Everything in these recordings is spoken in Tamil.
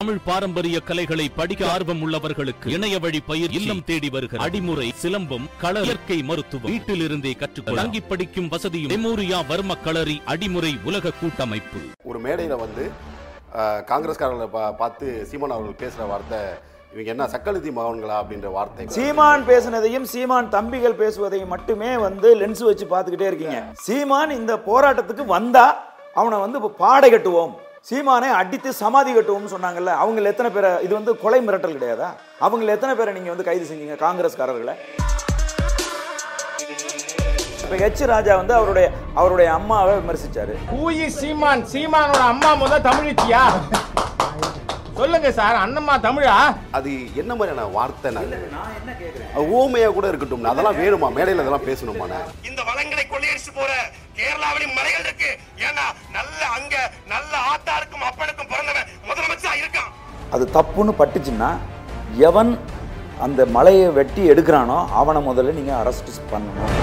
தமிழ் பாரம்பரிய கலைகளை படிக்க ஆர்வம் உள்ளவர்களுக்கு இணைய வழி பயிர் இல்லம் தேடி வருகிற அடிமுறை சிலம்பம் கள இயற்கை மருத்துவம். வீட்டிலிருந்தே கற்றுக்கொள்ள தங்கி படிக்கும் வசதியும் மெமோரியா வர்ம களரி அடிமுறை உலக கூட்டமைப்பு. ஒரு மேடையில் வந்து பா பார்த்து சீமான் அவர்கள் பேசுகிற வார்த்தை இவங்க என்ன சக்கலத்தி மகன்களா அப்படின்ற வார்த்தை. சீமான் பேசுனதையும் சீமான் தம்பிகள் பேசுவதையும் மட்டுமே வந்து லென்ஸ் வச்சு பார்த்துக்கிட்டே இருக்கீங்க. சீமான் இந்த போராட்டத்துக்கு வந்தா அவனை வந்து பாடை கட்டுவோம். சீமானை அடித்து சமாதி கட்டுவோம்னு சொன்னாங்கல்ல அவங்கள எத்தனை பேரை இது வந்து கொலை மிரட்டல் கிடையாதா? அவங்கள எத்தனை பேரை நீங்கள் வந்து கைது செஞ்சீங்க காங்கிரஸ்காரர்களை? இப்போ ஹெச் ராஜா வந்து அவருடைய அவருடைய அம்மாவை விமர்சிச்சாரு. சீமான் சீமானோட அம்மா முதல் தமிழிச்சியா சொல்லுங்க சார் அண்ணம்மா தமிழா? அது என்ன மாதிரியான வார்த்தை நான்? அது ஊமையா கூட இருக்கட்டும் அதெல்லாம் வேணுமா? மேடையில் இதெல்லாம் பேசணுமாண்ணே இந்த வளங்களை கொள்ளையடிச்சு போற கேரளாவிலும் மலைகள் இருக்கு. ஏன்னா நல்ல அங்க நல்ல ஆத்தாருக்கும் அப்பனுக்கும் பிறந்தவன் முதலமைச்சா இருக்கான். அது தப்புன்னு பட்டுச்சுன்னா எவன் அந்த மலையை வெட்டி எடுக்கிறானோ அவனை முதல்ல நீங்க அரெஸ்ட் பண்ணணும்.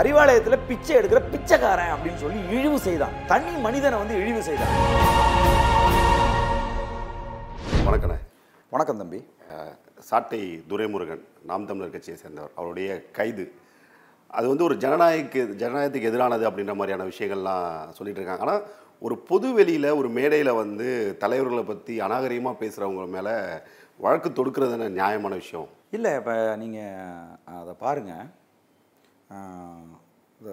அறிவாலயத்துல பிச்சை எடுக்கிற பிச்சைக்காரன் அப்படின்னு சொல்லி இழிவு செய்தான். தனி மனிதனை வந்து இழிவு செய்தான். வணக்கண்ணே. வணக்கம் தம்பி. சாட்டை துரைமுருகன் நாம் தமிழர் கட்சியை சேர்ந்தவர். அவருடைய கைது. அது வந்து ஒரு ஜனநாயக ஜனநாயகத்துக்கு எதிரானது அப்படின்ற மாதிரியான விஷயங்கள்லாம் சொல்லிட்டு இருக்காங்க. ஆனால் ஒரு பொது வெளியில் ஒரு மேடையில் வந்து தலைவர்களை பற்றி அநாகரிகமாக பேசுகிறவங்க மேலே வழக்கு தொடுக்கிறது என்ன நியாயமான விஷயம். இல்லை இப்போ நீங்கள் அதை பாருங்க. ஆஹ், இந்த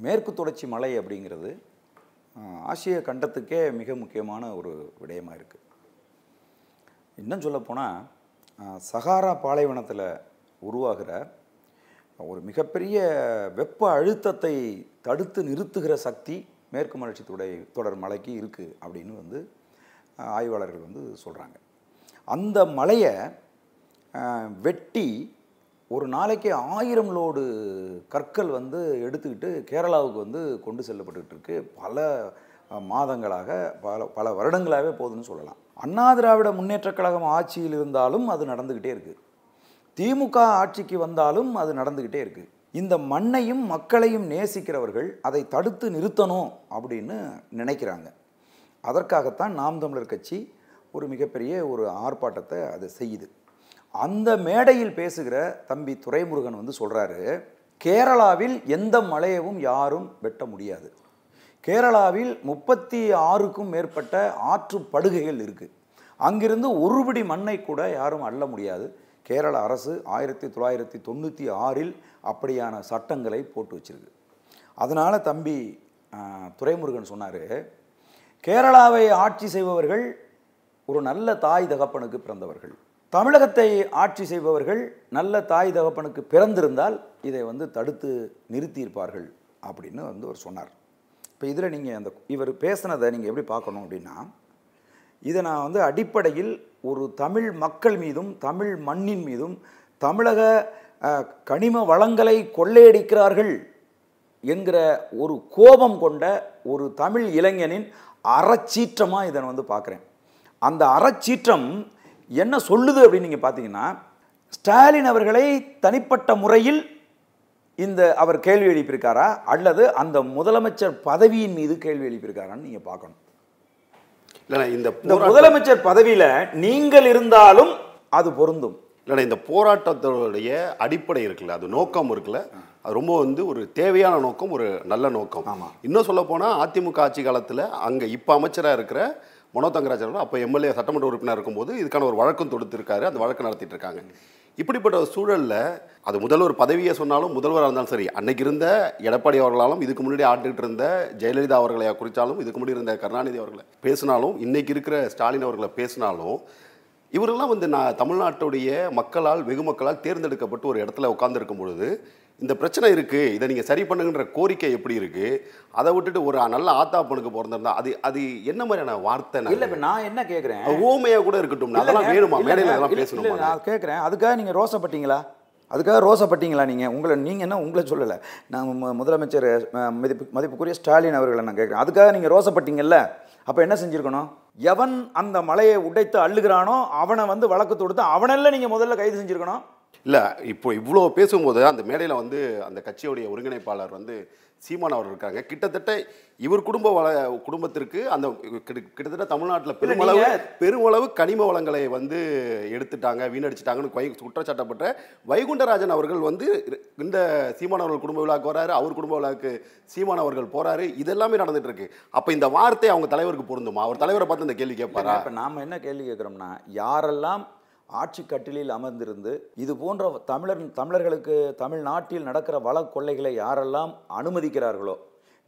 மேற்கு தொடர்ச்சி மலை அப்படிங்கிறது ஆசிய கண்டத்துக்கே மிக முக்கியமான ஒரு விடயமா இருக்குது இன்னும் சொல்லப்போனால் சகாரா பாலைவனத்தில் உருவாகிற ஒரு மிகப்பெரிய வெப்ப அழுத்தத்தை தடுத்து நிறுத்துகிற சக்தி மேற்கு மலர்ச்சி தொடை தொடர் மலைக்கு இருக்குது அப்படின்னு வந்து ஆய்வாளர்கள் வந்து சொல்கிறாங்க அந்த மலையை வெட்டி ஒரு நாளைக்கு ஆயிரம் லோடு கற்கள் வந்து எடுத்துக்கிட்டு கேரளாவுக்கு வந்து கொண்டு செல்லப்பட்டுக்கிட்டு இருக்கு. பல மாதங்களாக பல பல வருடங்களாகவே போகுதுன்னு சொல்லலாம். அண்ணா திராவிட முன்னேற்றக் கழகம் ஆட்சியில் இருந்தாலும் அது நடந்துக்கிட்டே இருக்குது திமுக ஆட்சிக்கு வந்தாலும் அது நடந்துக்கிட்டே இருக்குது இந்த மண்ணையும் மக்களையும் நேசிக்கிறவர்கள் அதை தடுத்து நிறுத்தணும் அப்படின்னு நினைக்கிறாங்க. அதற்காகத்தான் நாம் தமிழர் கட்சி ஒரு மிகப்பெரிய ஒரு ஆர்ப்பாட்டத்தை அது செய்யுது. அந்த மேடையில் பேசுகிற தம்பி துரைமுருகன் வந்து சொல்கிறாரு கேரளாவில் எந்த மலையவும் யாரும் வெட்ட முடியாது. கேரளாவில் முப்பத்தி ஆறுக்கும் மேற்பட்ட ஆற்று படுகைகள் இருக்குது அங்கிருந்து ஒருபடி மண்ணை கூட யாரும் அள்ள முடியாது. கேரள அரசு ஆயிரத்தி தொள்ளாயிரத்தி தொண்ணூற்றி ஆறில் அப்படியான சட்டங்களை போட்டு வச்சிருக்கு. அதனால் தம்பி துரைமுருகன் சொன்னார் கேரளாவை ஆட்சி செய்பவர்கள் ஒரு நல்ல தாய் தகப்பனுக்கு பிறந்தவர்கள். தமிழகத்தை ஆட்சி செய்பவர்கள் நல்ல தாய் தகப்பனுக்கு பிறந்திருந்தால் இதை வந்து தடுத்து நிறுத்தியிருப்பார்கள். அப்படின்னு வந்து அவர் சொன்னார். இப்போ இதில் நீங்கள் அந்த இவர் பேசுனதை நீங்கள் எப்படி பார்க்கணும் அப்படின்னா இதை நான் வந்து அடிப்படையில் ஒரு தமிழ் மக்கள் மீதும் தமிழ் மண்ணின் மீதும் தமிழக கனிம வளங்களை கொள்ளையடிக்கிறார்கள் என்கிற ஒரு கோபம் கொண்ட ஒரு தமிழ் இளைஞனின் அறச்சீற்றமாக இதை நான் வந்து பார்க்குறேன். அந்த அறச்சீற்றம் என்ன சொல்லுது அப்படின்னு நீங்கள் பார்த்தீங்கன்னா ஸ்டாலின் அவர்களை தனிப்பட்ட முறையில் இந்த அவர் கேள்வி எழுப்பியிருக்காரா? அல்லது அந்த முதலமைச்சர் பதவியின் மீது கேள்வி எழுப்பியிருக்காரான்னு நீங்கள் பார்க்கணும். இல்லைண்ணா இந்த முதலமைச்சர் பதவியில நீங்கள் இருந்தாலும் அது பொருந்தும். இல்லைண்ணா இந்த போராட்டத்தோடைய அடிப்படை இருக்குல்ல அது நோக்கம் இருக்குல்ல. அது ரொம்ப வந்து ஒரு தேவையான நோக்கம் ஒரு நல்ல நோக்கம். ஆமா. இன்னும் சொல்ல போனால் அதிமுக ஆட்சி காலத்தில் அங்கே இப்போ அமைச்சராக இருக்கிற மனோ தங்கராஜ் அவர்கள் அப்போ எம்எல்ஏ சட்டமன்ற உறுப்பினர் இருக்கும்போது இதுக்கான ஒரு வழக்கம் தொடுத்திருக்காரு அந்த வழக்கு நடத்திட்டு இருக்காங்க. இப்படிப்பட்ட ஒரு சூழல்ல அது முதல்வர் பதவியை சொன்னாலும் முதல்வராக இருந்தாலும் சரி அன்னைக்கு இருந்த எடப்பாடி அவர்களாலும் இதுக்கு முன்னாடி ஆண்டுகிட்டு இருந்த ஜெயலலிதா அவர்களை குறித்தாலும் இதுக்கு முன்னாடி இருந்த கருணாநிதி அவர்களை பேசினாலும் இன்னைக்கு இருக்கிற ஸ்டாலின் அவர்களை பேசினாலும் இவரெல்லாம் வந்து நான் தமிழ்நாட்டுடைய மக்களால் வெகு மக்களால் தேர்ந்தெடுக்கப்பட்டு ஒரு இடத்துல உட்கார்ந்திருக்கும் பொழுது இந்த பிரச்சனை இருக்கு இதை நீங்க சரி பண்ணுங்கன்ற கோரிக்கை எப்படி இருக்கு? அதை விட்டுட்டு ஒரு நல்ல ஆத்தாப்பனுக்கு பிறந்திருந்தா அது அது என்ன மாதிரியான வார்த்தை இல்ல இப்ப நான் என்ன கேக்குறேன்? அது ஊமையா கூட இருக்கட்டும் அதெல்லாம் வேணுமா? மேடையில் அதெல்லாம் பேசணுமா? நான் கேட்குறேன் அதுக்காக நீங்க ரோசப்பட்டீங்களா? அதுக்காக ரோசப்பட்டீங்களா நீங்க? உங்களை நீங்க என்ன உங்களை சொல்லல? நான் முதலமைச்சர் மதிப்பு மதிப்புக்குரிய ஸ்டாலின் அவர்களை நான் கேட்குறேன் அதுக்காக நீங்க ரோசப்பட்டீங்கல்ல? அப்ப என்ன செஞ்சிருக்கணும்? எவன் அந்த மலையை உடைத்து அள்ளுகிறானோ அவனை வந்து வழக்கு தொடுத்து அவனெல்லாம் நீங்கள் முதல்ல கைது செஞ்சுருக்கணும். இல்லை இப்போ இவ்வளோ பேசும்போது அந்த மேடையில் வந்து அந்த கட்சியுடைய ஒருங்கிணைப்பாளர் வந்து சீமான் அவர் இருக்காங்க. கிட்டத்தட்ட இவர் குடும்ப வள குடும்பத்திற்கு அந்த கிட்ட- கிட்டத்தட்ட தமிழ்நாட்டில் பெருமளவு பெருமளவு கனிம வளங்களை வந்து எடுத்துட்டாங்க வீணடிச்சிட்டாங்கன்னு குற்றச்சாட்டப்பட்ட வைகுண்டராஜன் அவர்கள் வந்து இந்த சீமான் அவர்கள் குடும்ப விழாக்கு வராரு அவர் குடும்ப விழாக்கு சீமான் அவர்கள் போறாரு. இதெல்லாமே நடந்துட்டு இருக்கு. அப்ப இந்த வார்த்தை அவங்க தலைவருக்கு பொருந்துமா? அவர் தலைவரை பார்த்து இந்த கேள்வி கேட்பாரா? இப்போ நாம் என்ன கேள்வி கேட்குறோம்னா யாரெல்லாம் ஆட்சி கட்டிலில் அமர்ந்திருந்து இது போன்ற தமிழர் தமிழர்களுக்கு தமிழ்நாட்டில் நடக்கிற வள கொள்ளைகளை யாரெல்லாம் அனுமதிக்கிறார்களோ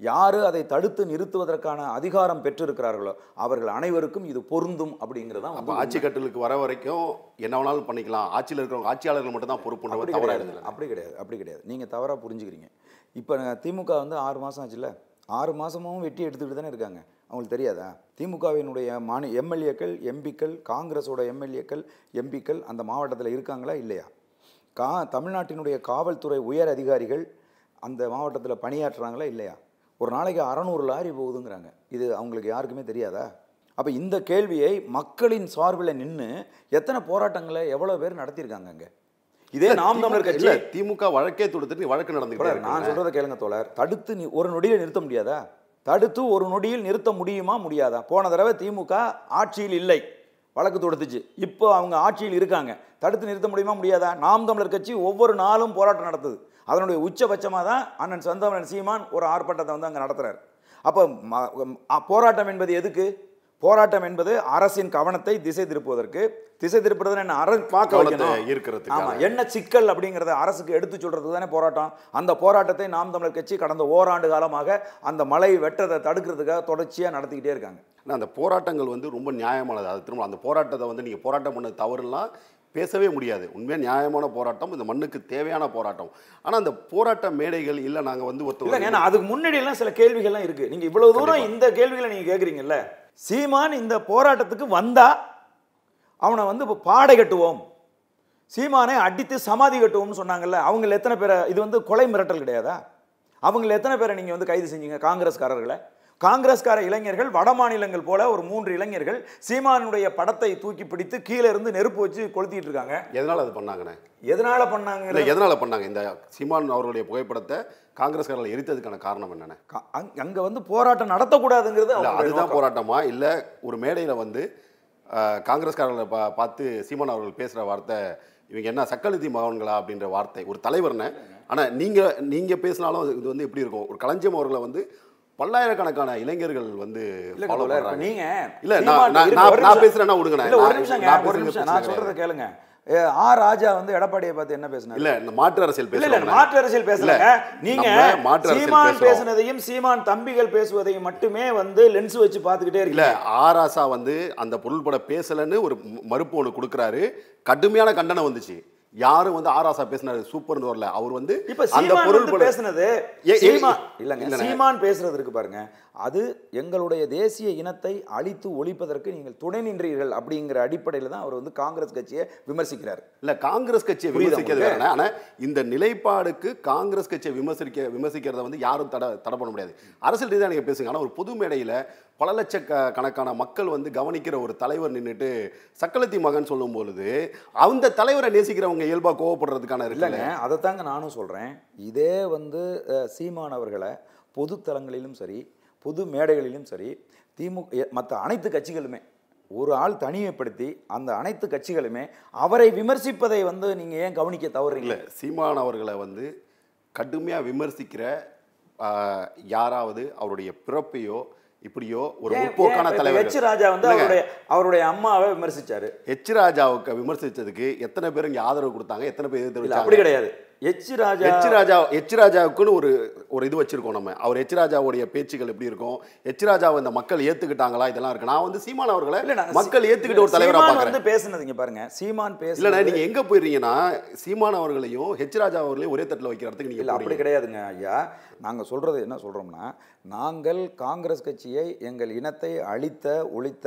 யார் அதை தடுத்து நிறுத்துவதற்கான அதிகாரம் பெற்றிருக்கிறார்களோ அவர்கள் அனைவருக்கும் இது பொருந்தும் அப்படிங்கிறது அப்ப ஆட்சி கட்டலுக்கு வர வரைக்கும் என்ன வேணாலும் பண்ணிக்கலாம். ஆட்சியில் இருக்கிறவங்க ஆட்சியாளர்கள் மட்டும் தான் அப்படி பொறுப்புன்றவர் தவறா கிடையாது. எழுதல அப்படி கிடையாது. அப்படி கிடையாது. நீங்கள் தவறாக புரிஞ்சுக்கிறீங்க. இப்போ திமுக வந்து ஆறு மாதம் ஆச்சுல்ல? ஆறு மாதமும் வெட்டி எடுத்துக்கிட்டு தானே இருக்காங்க. அவங்களுக்கு தெரியாதா? திமுகவினுடைய மாநி எம்எல்ஏக்கள் எம்பிக்கள் காங்கிரஸோட எம்எல்ஏக்கள் எம்பிக்கள் அந்த மாவட்டத்தில் இருக்காங்களா இல்லையா? கா தமிழ்நாட்டினுடைய காவல்துறை உயர் அதிகாரிகள் அந்த மாவட்டத்தில் பணியாற்றுறாங்களா இல்லையா? ஒரு நாளைக்கு அறநூறு லாரி போகுதுங்கிறாங்க. இது அவங்களுக்கு யாருக்குமே தெரியாதா? அப்போ இந்த கேள்வியை மக்களின் சார்பில் நின்று எத்தனை போராட்டங்களை எவ்வளோ பேர் நடத்தியிருக்காங்க அங்கே? இதே நாம் தமிழர் கட்சி திமுக வழக்கே தொடுத்துட்டு வழக்கு தோழர், நான் சொல்றதை கேளுங்க தோழர். தடுத்து நீ ஒரு நொடியில் நிறுத்த முடியாதா? தடுத்து ஒரு நொடியில் நிறுத்த முடியுமா? முடியாதா? போன தடவை திமுக ஆட்சியில் இல்லை. வழக்கு தொடுத்துச்சு. இப்போ அவங்க ஆட்சியில் இருக்காங்க. தடுத்து நிறுத்த முடியுமா? முடியாதா? நாம் தமிழர் கட்சி ஒவ்வொரு நாளும் போராட்டம் நடத்துது. அதனுடைய உச்சபட்சமாக தான் அண்ணன் சந்தமன் சீமான் ஒரு ஆர்ப்பாட்டத்தை வந்து அங்கே நடத்துகிறார் அப்போ ம- போராட்டம் என்பது எதுக்கு? போராட்டம் என்பது அரசின் கவனத்தை திசை திருப்புவதற்கு. திசை திருப்புறது என்ன? அரசு பார்க்க வைக்கணும். ஈர்க்கறதுக்கான. ஆமா. என்ன சிக்கல் அப்படிங்கிறத அரசுக்கு எடுத்து சொல்றதுக்கு தானே போராட்டம். அந்த போராட்டத்தை நாம் தமிழர் கட்சி கடந்த ஓராண்டு காலமாக அந்த மலை வெட்டத்தை தடுக்கிறதுக்காக தொடர்ச்சியாக நடத்திக்கிட்டே இருக்காங்க. ஆனா அந்த போராட்டங்கள் வந்து ரொம்ப நியாயமானது. அது திரும்ப அந்த போராட்டத்தை வந்து நீங்க போராட்டம் பண்ண தவறுலாம் பேசவே முடியாது. உண்மையாக நியாயமான போராட்டம். இந்த மண்ணுக்கு தேவையான போராட்டம். ஆனா அந்த போராட்ட மேடைகள் இல்ல நாங்க வந்து ஒருத்தர் நான் அதுக்கு முன்னாடி எல்லாம் சில கேள்விகள்லாம் இருக்கு. நீங்க இவ்வளவு தூரம் இந்த கேள்விகளை நீங்க கேக்குறீங்கல்ல? சீமான் இந்த போராட்டத்துக்கு வந்தா அவனை வந்து இப்போ பாடை கட்டுவோம். சீமானை அடித்து சமாதி கட்டுவோம்னு சொன்னாங்கல்ல அவங்கள எத்தனை பேரை இது வந்து கொலை மிரட்டல் கிடையாதா? அவங்கள எத்தனை பேரை நீங்க வந்து கைது செஞ்சீங்க காங்கிரஸ்காரர்களை? காங்கிரஸ்கார இளைஞர்கள் வட மாநிலங்கள் போல ஒரு மூன்று இளைஞர்கள் சீமானுடைய படத்தை தூக்கி பிடித்து கீழே இருந்து நெருப்பு வச்சு கொளுத்திட்டு இருக்காங்க. எதனால அது பண்ணாங்கண்ணே? எதனால பண்ணாங்க? எதனால பண்ணாங்க? இந்த சீமான் அவர்களுடைய புகைப்படத்தை காங்கிரஸ்காரர்கள் எரித்ததுக்கான காரணம் என்னென்ன அங்க- வந்து போராட்டம் நடத்தக்கூடாதுங்கிறது அதுதான். போராட்டமா இல்ல ஒரு மேடையில வந்து காங்கிரஸ்காரர்களை பா பார்த்து சீமான் அவர்கள் பேசுற வார்த்தை இவங்க என்ன சக்கலிதி மகன்களா அப்படின்ற வார்த்தை ஒரு தலைவர்னு ஆனா நீங்க நீங்க பேசினாலும் இது வந்து எப்படி இருக்கும் ஒரு களஞ்சியம் அவர்களை வந்து பல்லாயிரக்கணக்கான இளைஞர்கள் வந்து. நீங்க இல்ல, நான்-. பேசுறேன்னா. இல்ல, ஒரு நான் நிமிஷம். நான் சொல்றதை. கேளுங்க ஆ ராஜா வந்து எடப்பாடியை பார்த்து என்ன பேசினாரு இல்ல இந்த மாற்று அரசியல் பேசுறோம் மாற்று அரசியல் பேசலங்க நீங்க சீமான். பேசுனதையும் சீமான் தம்பிகள் பேசுவதையும் மட்டுமே வந்து லென்ஸ் வச்சு பார்த்துக்கிட்டே இல்ல இருக்கீங்க ஆராசா வந்து அந்த பொருள்பட பேசலன்னு ஒரு மறுப்பு ஒன்று கொடுக்குறாரு கடுமையான கண்டனம் வந்துச்சு யாரும் வந்து ஆராசா பேசினாரு சூப்பர்னு வரல. அவர் வந்து இப்ப அந்த பொருள் பேசுனது இல்லங்க. சீமான் பேசுறது இருக்கு பாருங்க. அது எங்களுடைய தேசிய இனத்தை அழித்து ஒழிப்பதற்கு நீங்கள் துணை நின்றீர்கள் அப்படிங்கிற அடிப்படையில் தான் அவர் வந்து காங்கிரஸ் கட்சியை விமர்சிக்கிறார். இல்ல காங்கிரஸ் கட்சியை விமர்சிக்கிறது ஆனா இந்த நிலைப்பாடுக்கு காங்கிரஸ் கட்சியை விமர்சிக்க விமர்சிக்கிறத வந்து யாரும் தடை தடை பண்ண முடியாது. அரசியல் ரீதியாக நீங்க பேசுங்க. ஆனா ஒரு பொது மேடையில பல லட்ச க- கணக்கான மக்கள் வந்து கவனிக்கிற ஒரு தலைவர் நின்னுட்டு சக்கலத்தி மகன் சொல்லும் பொழுது அந்த தலைவரை நேசிக்கிறவங்க இயல்பா கோவப்படுறதுக்கான இல்லைங்க அதைத்தாங்க நானும் சொல்கிறேன் இதே வந்து அஹ், சீமான் அவர்களை பொது தளங்களிலும் சரி பொது மேடைகளிலும் சரி திமுக மற்ற அனைத்து கட்சிகளுமே ஒரு ஆள் தனிமைப்படுத்தி அந்த அனைத்து கட்சிகளுமே அவரை விமர்சிப்பதை வந்து நீங்கள் ஏன் கவனிக்க இல்ல தவறுறீங்க சீமான் அவர்களை வந்து கடுமையா விமர்சிக்கிற யாராவது அவருடைய பிறப்பையோ இப்படியோ ஒரு முற்போக்கான தலைவர் எச் ராஜா வந்து. அவருடைய அவருடைய அம்மாவை விமர்சிச்சாரு. எச் ராஜாவுக்கு விமர்சிச்சதுக்கு எத்தனை பேர் இங்க ஆதரவு கொடுத்தாங்க எத்தனை பேர் எதிர்த்து அப்படி கிடையாது. H Raja H Raja H ராஜாவுக்குன்னு ஒரு ஒரு இது வச்சிருக்கோம் நம்ம. அவர் எச் ராஜாவுடைய பேச்சுகள் எப்படி இருக்கும்? எச் ராஜாவை இந்த மக்கள் ஏத்துக்கிட்டாங்களா? இதெல்லாம் இருக்கு. நான் வந்து சீமான் அவர்களை மக்கள் ஏத்துக்கிட்ட ஒரு தலைவரா சீமான் பாக்குறேன். வந்து பேசுனதுங்க பாருங்க. சீமான் இல்லண்ணா பேசுனது நீங்க எங்க போயிடுறீங்கன்னா சீமான் அவர்களையும் ஹெச் ராஜா அவர்களையும் ஒரே தட்டுல வைக்கிற இடத்துக்கு நீங்க இல்லை அப்படி. கிடையாதுங்க ஐயா. நாங்கள் சொல்கிறது என்ன சொல்கிறோம்னா நாங்கள் காங்கிரஸ் கட்சியை எங்கள் இனத்தை அழித்த ஒழித்த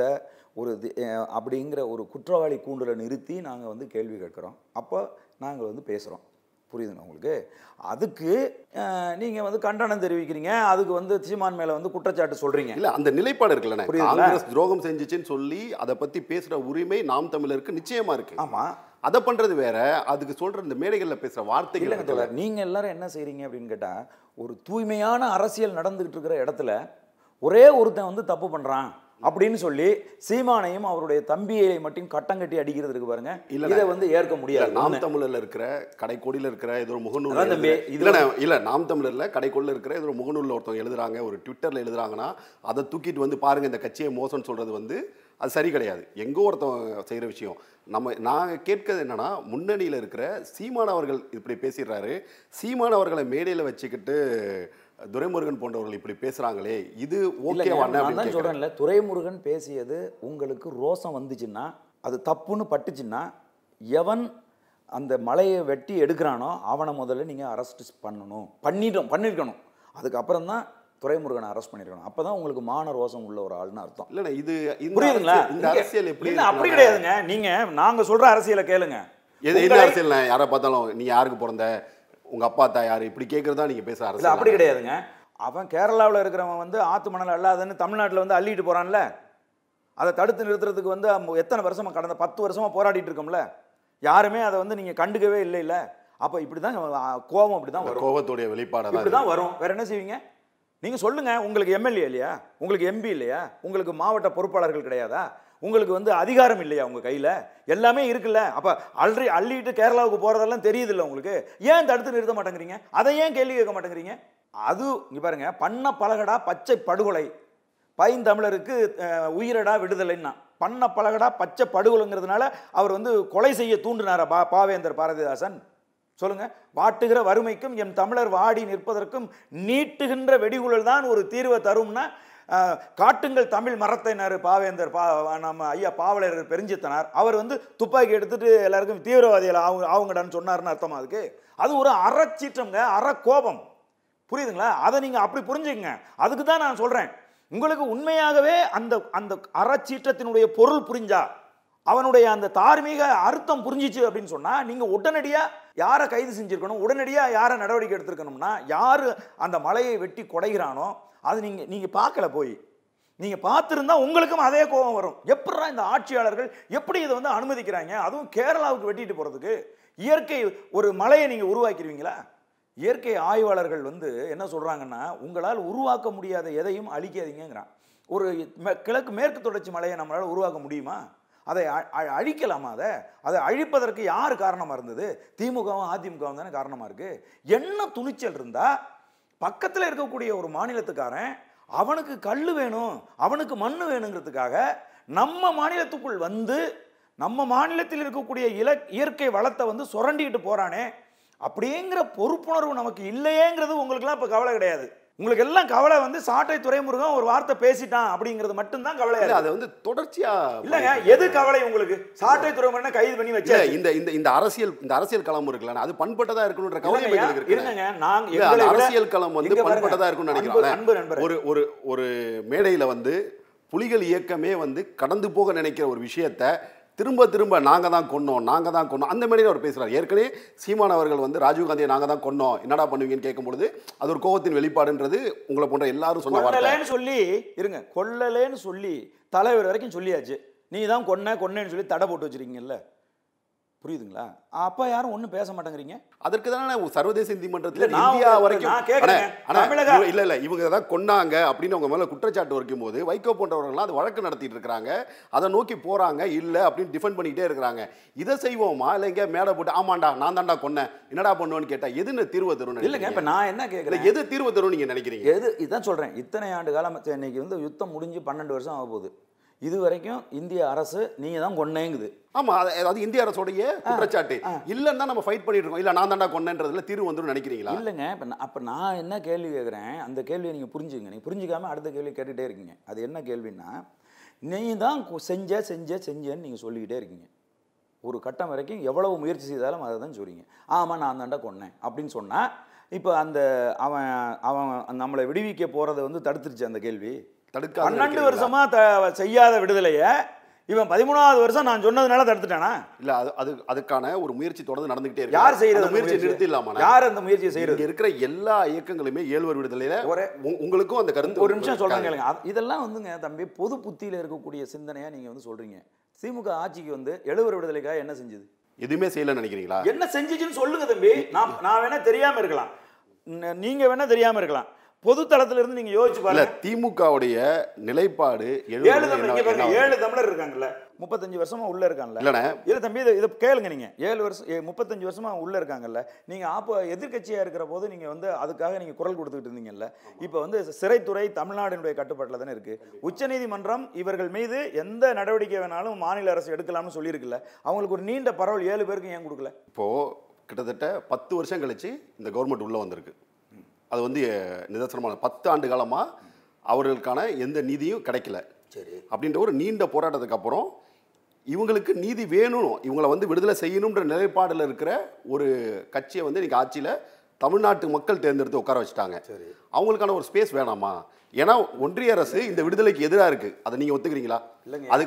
ஒரு அப்படிங்கிற ஒரு குற்றவாளி கூண்டில் நிறுத்தி நாங்கள் வந்து கேள்வி கேட்குறோம். அப்போ நாங்கள் வந்து பேசுகிறோம் புரியுதுங்க உங்களுக்கு? அதுக்கு நீங்கள் வந்து கண்டனம் தெரிவிக்கிறீங்க. அதுக்கு வந்து சீமான் மேலே வந்து குற்றச்சாட்டு சொல்கிறீங்க இல்ல அந்த நிலைப்பாடு புரியுதுங்களா? காங்கிரஸ் துரோகம் செஞ்சுச்சுன்னு சொல்லி அதை பத்தி பேசுற உரிமை நாம் தமிழருக்கு நிச்சயமா இருக்கு. ஆமாம் அதை பண்றது வேற அதுக்கு சொல்ற இந்த மேடைகள்ல பேசுற வார்த்தைகள் இருக்குல்ல. நீங்கள் எல்லாரும் என்ன செய்கிறீங்க அப்படின்னு கேட்டால் ஒரு தூய்மையான அரசியல் நடந்துகிட்டு இருக்கிற இடத்துல ஒரே ஒருத்தன் வந்து தப்பு பண்ணுறான் அப்படின்னு சொல்லி சீமானையும் அவருடைய தம்பியை மட்டும் கட்டம் கட்டி அடிக்கிறது இருக்கு பாருங்க. இல்லண்ணே. இதை வந்து ஏற்க இல்ல, முடியாது நாம். தமிழர்ல இருக்கிற கடைக்கோடியில இருக்கிற ஏதோ ஒரு முகநூல் தம்பி, இது இல்லண்ணே, இல்ல நாம் தமிழர்ல கடைக்கோடியில இருக்கிற ஏதோ ஒரு முகநூல்ல ஒருத்தவங்க எழுதுறாங்க ஒரு ட்விட்டர்ல எழுதுறாங்கன்னா அதை தூக்கிட்டு வந்து பாருங்க இந்த கட்சியை மோசம்னு சொல்றது வந்து அது சரி கிடையாது. எங்கோ ஒருத்தவங்க செய்யற விஷயம். நம்ம நான் கேட்கிறது என்னன்னா முன்னணியில இருக்கிற சீமான் அவர்கள் இப்படி பேசிடுறாரு. சீமான் அவர்களை மேடையில வச்சுக்கிட்டு துரைமுருகன் போன்றவர்கள் இப்படி பேசுறாங்களே இது ஓகேவான நான். சொல்றேன்ல துரைமுருகன் பேசியது உங்களுக்கு ரோசம் வந்துச்சுன்னா அது தப்புன்னு பட்டுச்சுன்னா எவன் அந்த மலையை வெட்டி எடுக்கிறானோ அவனை முதல்ல நீங்கள் அரெஸ்ட் பண்ணணும். பண்ணிட்டோம் பண்ணியிருக்கணும் அதுக்கப்புறம் தான் துரைமுருகனை அரெஸ்ட் பண்ணியிருக்கணும் அப்போ தான் உங்களுக்கு மான ரோசம் உள்ள ஒரு ஆள்னு அர்த்தம். இல்லண்ணே இது புரியுதுங்களா? இந்த அரசியல் எப்படி இல்ல, அப்படி கிடையாதுங்க. நீங்க நாங்க சொல்ற அரசியலை கேளுங்க. எது என்ன உங்களை- அரசியல் யாரை பார்த்தாலும் நீ யாருக்கு பிறந்த? உங்க அப்பா அத்தா யாரு? இப்படி கேட்கறதா நீங்க பேச அரசியல் அப்படி கிடையாதுங்க. அவன் கேரளாவில் இருக்கிறவன் வந்து ஆத்து மணல் அல்லாதன்னு தமிழ்நாட்டில் வந்து அள்ளிட்டு போறான்ல. அதை தடுத்து நிறுத்துறதுக்கு வந்து எத்தனை வருஷமா கடந்த பத்து வருஷமா போராடிட்டு இருக்கோம்ல. யாருமே அதை வந்து நீங்க கண்டுக்கவே இல்லை இல்ல. அப்ப இப்படிதான் ஆ, கோபம் இப்படிதான் வரும். கோபத்துடைய வெளிப்பாடாக தான் இப்படிதான் வரும். வேற என்ன செய்வீங்க? நீங்க சொல்லுங்க உங்களுக்கு எம்எல்ஏ இல்லையா? உங்களுக்கு எம்பி இல்லையா? உங்களுக்கு மாவட்ட பொறுப்பாளர்கள் கிடையாதா? உங்களுக்கு வந்து அதிகாரம் இல்லையா உங்கள் கையில்? எல்லாமே இருக்குல்ல. அப்போ அல்றி அள்ளிட்டு கேரளாவுக்கு போகிறதெல்லாம் தெரியுதுல்ல உங்களுக்கு? ஏன் தடுத்து நிறுத்த மாட்டேங்கிறீங்க? அதை ஏன் கேள்வி கேட்க மாட்டேங்கிறீங்க? அது இங்கே பாருங்க பண்ண பலகடா பச்சை படுகொலை. பைந்தமிழருக்கு உயிரடா விடுதலைன்னா. பண்ண பலகடா பச்சை படுகொலைங்கிறதுனால அவர் வந்து கொலை செய்ய தூண்டினாரா பா பாவேந்தர் பாரதிதாசன்? சொல்லுங்க. வாட்டுகிற வறுமைக்கும் எம் தமிழர் வாடி நிற்பதற்கும் நீட்டுகின்ற வெடிகுழல் தான் ஒரு தீர்வை தரும்னா காட்டுங்கள் தமிழ் மரத்தினர் பாவேந்தர் பா நம்ம ஐயா பாவலர் பெருஞ்சித்தனார். அவர் வந்து துப்பாக்கி எடுத்துட்டு எல்லாருக்கும் தீவிரவாதிகள் அவங்க அவங்கடான்னு சொன்னார்னு அர்த்தமா அதுக்கு? அது ஒரு அறச்சீற்றம்ங்க அற கோபம் புரியுதுங்களா? அதை நீங்கள் அப்படி புரிஞ்சுக்கங்க. அதுக்கு தான் நான் சொல்கிறேன் உங்களுக்கு உண்மையாகவே அந்த அந்த அறச்சீற்றத்தினுடைய பொருள் புரிஞ்சா அவனுடைய அந்த தார்மீக அர்த்தம் புரிஞ்சிச்சு அப்படின்னு சொன்னா நீங்க உடனடியா யாரை கைது செஞ்சிருக்கணும் உடனடியா யாரை நடவடிக்கை எடுத்திருக்கணும்னா யாரு அந்த மலையை வெட்டி குடைகிறானோ அது நீங்க நீங்க பார்க்கல போய். நீங்க பார்த்துருந்தா உங்களுக்கும் அதே கோபம் வரும். எப்படா இந்த ஆட்சியாளர்கள் எப்படி இதை வந்து அனுமதிக்கிறாங்க? அதுவும் கேரளாவுக்கு வெட்டிட்டு போறதுக்கு இயற்கை ஒரு மலையை நீங்க உருவாக்கிடுவீங்களா? இயற்கை ஆய்வாளர்கள் வந்து என்ன சொல்றாங்கன்னா உங்களால் உருவாக்க முடியாத எதையும் அழிக்காதீங்கிறான் ஒரு கிழக்கு மேற்கு தொடர்ச்சி மலையை நம்மளால் உருவாக்க முடியுமா? அதை அழிக்கலாமா அதை? அதை அழிப்பதற்கு யார் காரணமாக இருந்தது? திமுகவும் அதிமுகவும் தானே காரணமாக இருக்குது என்ன துணிச்சல் இருந்தால் பக்கத்தில் இருக்கக்கூடிய ஒரு மாநிலத்துக்காரன் அவனுக்கு கல் வேணும் அவனுக்கு மண் வேணுங்கிறதுக்காக நம்ம மாநிலத்துக்குள் வந்து நம்ம மாநிலத்தில் இருக்கக்கூடிய இல இயற்கை வளத்தை வந்து சுரண்டிக்கிட்டு போகிறானே அப்படிங்கிற பொறுப்புணர்வு நமக்கு இல்லையேங்கிறது உங்களுக்குலாம் இப்போ கவலை கிடையாது. உங்களுக்கு எல்லாம் கவலை வந்து சாட்டை துறைமுருகன் ஒரு வார்த்தை பேசிட்டான் அப்படிங்கிறது மட்டும்தான் கவலையா இல்ல. அதை வந்து தொடர்ச்சியா இல்லங்க எது கவலை உங்களுக்கு? சாட்டை துறைமுருகனை கைது பண்ணி வச்சு இந்த இந்த இந்த அரசியல் இந்த அரசியல் களம் இருக்குல்ல அது பண்பட்டதா இருக்கணுன்ற கவலை எங்களுக்கு இருக்கு இருங்க நாங்க இல்ல, அந்த எங்களை விட- அரசியல் களம் வந்து பண்பட்டதா இருக்கும்னு நண்பரே. ஒரு ஒரு ஒரு மேடையில வந்து புலிகள் இயக்கமே வந்து கடந்து போக நினைக்கிற ஒரு விஷயத்த திரும்ப திரும்ப நாங்கள் தான் கொன்னோம் நாங்கள் தான் கொன்னோம். அந்த மேடையில் அவர் பேசுகிறார் ஏற்கனவே சீமான் அவர்கள் வந்து ராஜீவ்காந்தியை நாங்கள் தான் கொன்னோம். என்னடா பண்ணுவீங்கன்னு கேட்கும்பொழுது அது ஒரு கோபத்தின் வெளிப்பாடுன்றது உங்களை போன்ற எல்லாரும் சொன்ன சொல்லி இருங்க கொல்லலேன்னு சொல்லி தலைவர் வரைக்கும் சொல்லியாச்சு. நீ தான் கொன்ன கொன்னேன்னு சொல்லி தடை போட்டு வச்சிருக்கீங்கல்ல. புரியுதுங்களா? அப்ப யாரும் ஒண்ணும் பேச மாட்டேங்கிறீங்க. அதற்கு தானே சர்வதேச நீதிமன்றத்தில் இந்தியா வரைக்கும் இல்ல இல்ல இவங்க தான் கொன்னாங்க அப்படின்னு அவங்க மேல குற்றச்சாட்டு வைக்கும் போது வைகோ போன்றவர்கள்லாம் அது வழக்கு நடத்திட்டு இருக்காங்க அதை நோக்கி போறாங்க இல்ல அப்படின்னு டிஃபெண்ட் பண்ணிட்டே இருக்கிறாங்க. இதை செய்வோமா? இல்ல எங்க மேடை போட்டு ஆமாண்டா நான் தான்டா கொன்னேன். என்னடா பண்ணுவேன்னு கேட்டா எதுன்னு தீர்வு தரும் இல்லைங்க இப்ப நான் என்ன கேட்குறேன் எது தீர்வு தரும் நீங்க நினைக்கிறீங்க? எது இதான் சொல்றேன். இத்தனை ஆண்டு காலம் இன்னைக்கு வந்து யுத்தம் முடிஞ்சு பன்னெண்டு வருஷம் ஆக போகுது இது வரைக்கும் இந்திய அரசு நீங்க தான் கொன்னேங்குது. ஆமா அது- அது இந்திய அரசோடைய குற்றச்சாட்டு. இல்லன்னா நம்ம ஃபைட் பண்ணிட்டு இருக்கோம். இல்ல நான் தான்டா கொன்னேன்றதுல தீர்வு வந்துரும் நினைக்கிறீங்களா? இல்லைங்க. இப்போ அப்போ நான் என்ன கேள்வி கேட்குறேன் அந்த கேள்வியை நீங்கள் புரிஞ்சுங்க நீங்கள் புரிஞ்சுக்காம அடுத்த கேள்வி கேட்டுகிட்டே இருக்கீங்க. அது என்ன கேள்வின்னா நீ தான் செஞ்ச செஞ்ச செஞ்சேன்னு நீங்கள் சொல்லிக்கிட்டே இருக்கீங்க. ஒரு கட்டம் வரைக்கும் எவ்வளவு முயற்சி செய்தாலும் அதை தான் சொல்றீங்க. ஆமாம் நான் தாண்டா கொன்னேன் அப்படின்னு சொன்னால் இப்போ அந்த அவன் அவன் நம்மளை விடுவிக்க போகிறத வந்து தடுத்துருச்சு அந்த கேள்வி. தடுக்காது பன்னெண்டு? வருஷமா த செய்யாத விடுதலையை இவன் பதிமூணாவது வருஷம் நான் சொன்னதுனால தடுத்துட்டானா? இல்ல அது அது அதுக்கான ஒரு முயற்சி தொடர்ந்து நடந்துகிட்டே இருக்கு. யார் செய்யறது முயற்சி முயற்சியை? நிறுத்திடலாமா யார் அந்த முயற்சியை இங்க செய்யறது? இருக்கிற எல்லா இயக்கங்களுமே ஏழ்வர் விடுதலையில ஒரே- உங்களுக்கும் அந்த கருத்து ஒரு நிமிஷம் சொல்றேன். கேளுங்க. அது- இதெல்லாம் வந்துங்க தம்பி பொது புத்தியில இருக்கக்கூடிய சிந்தனையா நீங்க வந்து சொல்றீங்க. திமுக ஆட்சிக்கு வந்து எழுவர் விடுதலைக்காக என்ன செஞ்சது? எதுவுமே செய்யலன்னு நினைக்கிறீங்களா? என்ன செஞ்சுச்சுன்னு சொல்லுங்க தம்பி. நான் நான் வேணா தெரியாம இருக்கலாம். நீங்க வேணா தெரியாம இருக்கலாம். பொது தளத்துல இருந்து நீங்க யோசிச்சு இல்ல பாருங்க. திமுகவுடைய நிலைப்பாடு ஏழு தமிழ் ஏழு தமிழர் இருக்காங்கல்ல. முப்பத்தஞ்சு வருஷமா உள்ள இருக்காங்கல்ல. இல்ல தம்பி இதை இதை கேளுங்க நீங்க. ஏழு வருஷம் ஏ, முப்பத்தஞ்சு வருஷமா உள்ள இருக்காங்கல்ல. நீங்க அப்போ எதிர்க்கட்சியா இருக்கிற போது நீங்க வந்து அதுக்காக நீங்க குரல் கொடுத்துக்கிட்டு இருந்தீங்கல்ல. இப்போ வந்து சிறைத்துறை தமிழ்நாடினுடைய கட்டுப்பாட்டில் தானே இருக்கு. உச்சநீதிமன்றம் இவர்கள் மீது எந்த நடவடிக்கை வேணாலும் மாநில அரசு எடுக்கலாம்னு சொல்லியிருக்குல்ல. அவங்களுக்கு ஒரு நீண்ட பரவல் ஏழு பேருக்கு ஏன் கொடுக்கல? இப்போ கிட்டத்தட்ட பத்து வருஷம் கழிச்சு இந்த கவர்மெண்ட் உள்ள வந்திருக்கு. அது வந்து நிதர்சனமான பத்து ஆண்டு காலமா அவர்களுக்கான எந்த நீதியும் கிடைக்கல. சரி. அப்படின்ற ஒரு நீண்ட போராட்டத்துக்கு அப்புறம் இவங்களுக்கு நீதி வேணும் இவங்களை வந்து விடுதலை செய்யணுன்ற நிலைப்பாடில் இருக்கிற ஒரு கட்சியை வந்து இன்னைக்கு ஆட்சியில் தமிழ்நாட்டு மக்கள் தேர்ந்தெடுத்து உட்கார வச்சுட்டாங்க. அவங்களுக்கான ஒரு ஸ்பேஸ் வேணாமா? ஏன்னா ஒன்றிய அரசு இந்த விடுதலைக்கு எதிராக இருக்கு. அதை நீங்க ஒத்துக்கிறீங்களா? இல்லைங்க. அது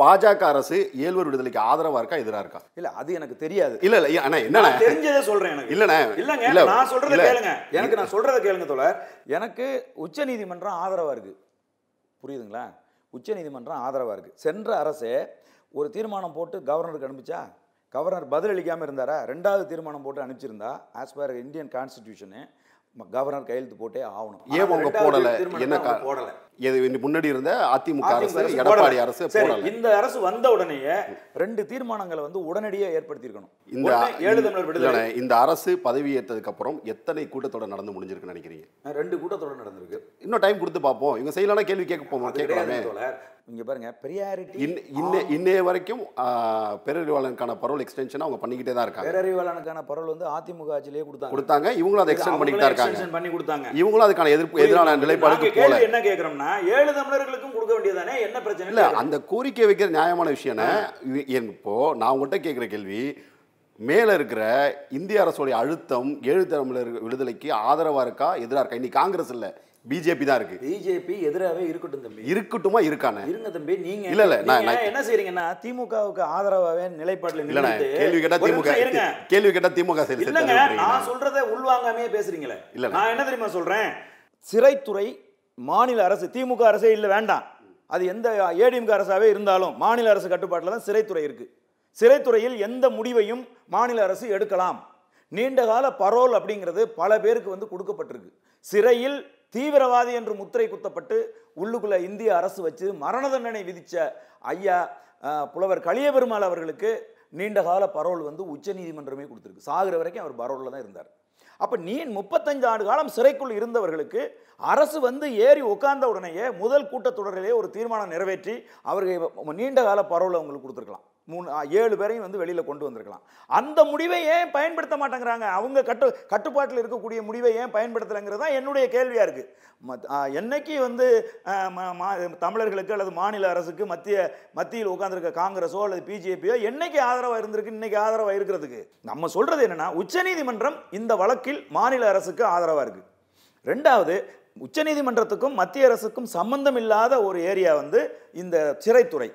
பாஜக அரசு ஏழ்வர் விடுதலைக்கு ஆதரவா இருக்கா எதிராக இருக்கா? இல்ல அது எனக்கு தெரியாது. இல்ல இல்ல அண்ணா நான் தெரிஞ்சதை சொல்றேன் எனக்கு. இல்லண்ணே இல்லங்க இல்ல, நான் சொல்றத. கேளுங்க. எனக்கு நான் சொல்றத கேளுங்க தோழர். எனக்கு உச்சநீதிமன்றம் ஆதரவா இருக்கு. புரியுதுங்களா? உச்சநீதிமன்றம் ஆதரவா இருக்கு. சென்ற அரசே ஒரு தீர்மானம் போட்டு கவர்னருக்கு அனுப்பிச்சா கவர்னர் பதிலளிக்காம இருந்தாரா? ரெண்டாவது தீர்மானம் போட்டு அனுப்பிச்சிருந்தா as per Indian constitution governor கையெழுத்து போட்டே ஆகணும். ஏன் அவங்க ரெண்டாவது போடல? என்ன போடல. இந்த முன்னாடி இருந்த அதிமுக அரசு எடப்பாடி. அரசு இந்த அரசு வந்த உடனேயே ரெண்டு தீர்மானங்களை வந்து உடனடியே ஏற்படுத்தியிருக்கணும். இந்த ஏழு தமிழர் விடுதலை. இந்த அரசு பதவியேற்றதுக்கு அப்புறம் எத்தனை கூட்டத்தொடர் நடந்து முடிஞ்சிருக்குன்னு நினைக்கிறீங்க? ரெண்டு கூட்டத்தோட நடந்திருக்கு. இன்னும் டைம் கொடுத்து பார்ப்போம். இவங்க செய்யலாம் கேள்வி கேட்க அது கேட்கலாமே. இங்க பாருங்க பிரியாரிட்டி இன்ன- இன்ன இன்னைய வரைக்கும் பேரறிவாளனுக்கான பரோல் எக்ஸ்டென்ஷன் அவங்க பண்ணிக்கிட்டே தான் இருக்காங்க. பேரறிவாளனுக்கான பரவல் வந்து அதிமுக ஆட்சியிலேயே கொடுத்தாங்க. கொடுத்தாங்க இவங்களும் அதை எக்ஸ்டெண்ட் பண்ணிக்கிட்டு தான் இருக்காங்க. பண்ணி கொடுத்தாங்க. இவங்களும் அதுக்கான எதிர்ப்பு எதிரான நிலைப்பாடுக்கு நாங்க போல என்ன கேக்குறோம்னா ஏழு தமிழர்களுக்கும் கொடுக்க வேண்டியதானே? என்ன பிரச்சனை? இல்ல அந்த கோரிக்கை வைக்கிற நியாயமான விஷயம் இப்போ நான் உங்கள்கிட்ட கேட்குற கேள்வி மேல இருக்கிற இந்திய அரசுடைய அழுத்தம் ஏழு தமிழர் விடுதலைக்கு ஆதரவா இருக்கா எதிரா இருக்கா? இன்னைக்கு காங்கிரஸ் இல்ல. பிஜேபி தான் இருக்கு. பிஜேபி எதிராவே இருக்கட்டும் தம்பி. இருக்கட்டுமா இருக்கானே? இருங்க தம்பி நீங்க இல்ல, இல்ல, நான்- என்ன செய்றீங்கன்னா திமுகவுக்கு ஆதரவாவே நிலைப்பாட்டுல நின்னுட்டு கேள்வி கேட்டா திமுக கேள்வி கேட்டா திமுக இல்லங்க நான் சொல்றத உள்வாங்காமே பேசுறீங்களே. இல்லண்ணே. நான் என்ன தெரியுமா சொல்றேன்? சிறைத்துறை மாநில அரசு திமுக அரசே இல்ல வேண்டாம். அது எந்த ஏடிஎம்க அரசாவே இருந்தாலும் மாநில அரசு கட்டுப்பாட்டில் தான் சிறைத்துறை இருக்கு. சிறைத்துறையில் எந்த முடிவையும் மாநில அரசு எடுக்கலாம். நீண்ட கால பரோல் அப்படிங்கிறது பல பேருக்கு வந்து கொடுக்கப்பட்டிருக்கு. சிறையில் தீவிரவாதி என்று முத்திரை குத்தப்பட்டு உள்ளுக்குள்ள இந்திய அரசு வச்சு மரண தண்டனை விதித்த ஐயா புலவர் களியபெருமாள் அவர்களுக்கு நீண்ட கால பரோல் வந்து உச்சநீதிமன்றமே கொடுத்துருக்கு. சாகிற வரைக்கும் அவர் பரோலில் தான் இருந்தார். அப்போ நீ முப்பத்தஞ்சு ஆண்டு காலம் சிறைக்குள் இருந்தவர்களுக்கு அரசு வந்து ஏறி உட்கார்ந்த உடனேயே முதல் கூட்டத்தொடரிலே ஒரு தீர்மானம் நிறைவேற்றி அவர்கள் நீண்ட கால பரோலை அவங்களுக்கு கொடுத்துருக்கலாம். மூணு ஏழு பேரையும் வந்து வெளியில் கொண்டு வந்திருக்கலாம். அந்த முடிவை ஏன் பயன்படுத்த மாட்டேங்கிறாங்க? அவங்க கட்டு கட்டுப்பாட்டில் இருக்கக்கூடிய முடிவை ஏன் பயன்படுத்தலைங்கிறது தான் என்னுடைய கேள்வியாக இருக்குது என்னைக்கு வந்து மா- தமிழர்களுக்கு அல்லது மாநில அரசுக்கு மத்திய மத்தியில் உட்காந்துருக்க காங்கிரஸோ அல்லது பிஜேபியோ என்னைக்கு ஆதரவாக இருந்திருக்கு? இன்னைக்கு ஆதரவாக இருக்கிறதுக்கு. நம்ம சொல்கிறது என்னென்னா உச்சநீதிமன்றம் இந்த வழக்கில் மாநில அரசுக்கு ஆதரவாக இருக்குது ரெண்டாவது உச்சநீதிமன்றத்துக்கும் மத்திய அரசுக்கும் சம்பந்தம் இல்லாத ஒரு ஏரியா வந்து இந்த சிறைத்துறை.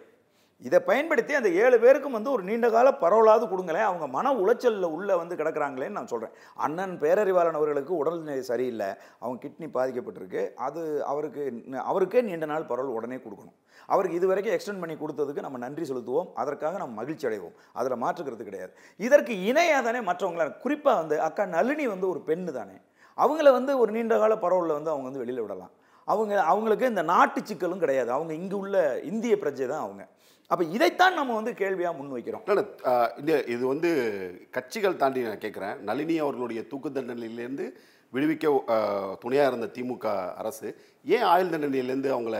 இதை பயன்படுத்தி அந்த ஏழு பேருக்கும் வந்து ஒரு நீண்ட கால பரவலாவது கொடுங்களேன். அவங்க மன உளைச்சலில் உள்ளே வந்து கிடக்குறாங்களேன்னு நான் சொல்கிறேன் அண்ணன் பேரறிவாளன் அவர்களுக்கு உடல்நிலை சரியில்லை. அவங்க கிட்னி பாதிக்கப்பட்டிருக்கு. அது அவருக்கு அவருக்கே நீண்ட நாள் பரவல் உடனே கொடுக்கணும். அவருக்கு இது வரைக்கும் எக்ஸ்டெண்ட் பண்ணி கொடுத்ததுக்கு நம்ம நன்றி செலுத்துவோம். அதற்காக நம்ம மகிழ்ச்சி அடைவோம். அதில் மாற்றுக்கிறது கிடையாது. இதற்கு இணையாக தானே மற்றவங்கள குறிப்பாக வந்து அக்கா நளினி வந்து ஒரு பெண்ணு தானே. அவங்கள வந்து ஒரு நீண்ட கால பரவலில் வந்து அவங்க வந்து வெளியில் விடலாம். அவங்க அவங்களுக்கு இந்த நாட்டு சிக்கலும் கிடையாது. அவங்க இங்கே உள்ள இந்திய பிரஜை தான் அவங்க. அப்போ இதைத்தான் நம்ம வந்து கேள்வியாக முன்வைக்கிறோம். இல்ல, இது வந்து கட்சிகள் தாண்டி நான் கேட்குறேன் நளினி அவர்களுடைய தூக்கு தண்டனையிலேருந்து விடுவிக்க ஆ, துணையா இருந்த திமுக அரசு ஏன் ஆயுள் தண்டனையிலேருந்து அவங்கள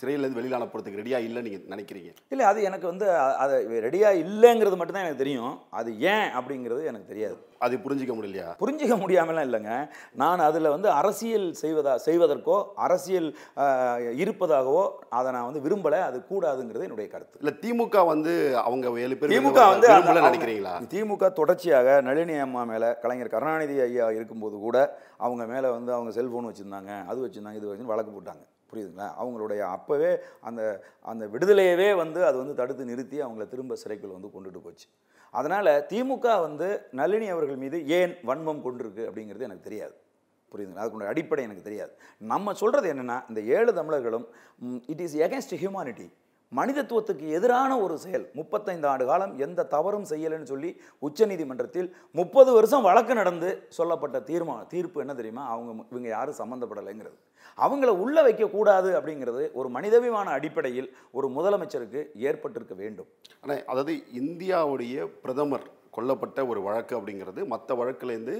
சிறையிலேருந்து வெளியில் அனுப்புறதுக்கு ரெடியாக இல்லைன்னு நீங்கள் நினைக்கிறீங்க? இல்லை அது எனக்கு வந்து அது ரெடியாக இல்லைங்கிறது மட்டும்தான் எனக்கு தெரியும். அது ஏன் அப்படிங்கிறது எனக்கு தெரியாது. அது புரிஞ்சிக்க முடியலையா? புரிஞ்சிக்க முடியாமலாம் இல்லைங்க. நான் அதில் வந்து அரசியல் செய்வதா செய்வதற்கோ அரசியல் இருப்பதாகவோ அதை நான் வந்து விரும்பலை. அது கூடாதுங்கிறது என்னுடைய கருத்து. இல்ல திமுக வந்து அவங்க ஏழு பேர் திமுக வந்து நினைக்கிறீங்களா? திமுக தொடர்ச்சியாக நளினி அம்மா மேலே கலைஞர் கருணாநிதி ஐயா இருக்கும்போது கூட அவங்க மேலே வந்து அவங்க செல்போன் வச்சுருந்தாங்க அது வச்சுருந்தாங்க இது வச்சு வழக்கு போட்டாங்க. புரியுதுங்களா? அவங்களுடைய அப்போவே அந்த அந்த விடுதலையவே வந்து அது வந்து தடுத்து நிறுத்தி அவங்கள திரும்ப சிறைக்குள்ள வந்து கொண்டுட்டு போச்சு. அதனால் திமுக வந்து நளினி அவர்கள் மீது ஏன் வன்மம் கொண்டிருக்கு அப்படிங்கிறது எனக்கு தெரியாது. புரியுதுங்களா? அதுக்குள்ள அடிப்படை எனக்கு தெரியாது. நம்ம சொல்கிறது என்னென்னா இந்த ஏழு தமிழர்களும் இட் இஸ் எகென்ஸ்ட் ஹியூமானிட்டி மனிதத்துவத்துக்கு எதிரான ஒரு செயல். முப்பத்தைந்து ஆண்டு காலம் எந்த தவறும் செய்யலைன்னு சொல்லி உச்சநீதிமன்றத்தில் முப்பது வருஷம் வழக்கு நடந்து சொல்லப்பட்ட தீர்மானம் தீர்ப்பு என்ன தெரியுமா? அவங்க இவங்க யாரும் சம்மந்தப்படலைங்கிறது. அவங்கள உள்ள வைக்கக்கூடாது அப்படிங்கிறது ஒரு மனிதவிமான அடிப்படையில் ஒரு முதலமைச்சருக்கு ஏற்பட்டிருக்க வேண்டும். ஆனால் அதாவது இந்தியாவுடைய பிரதமர் கொல்லப்பட்ட ஒரு வழக்கு அப்படிங்கிறது மற்ற வழக்குலேருந்து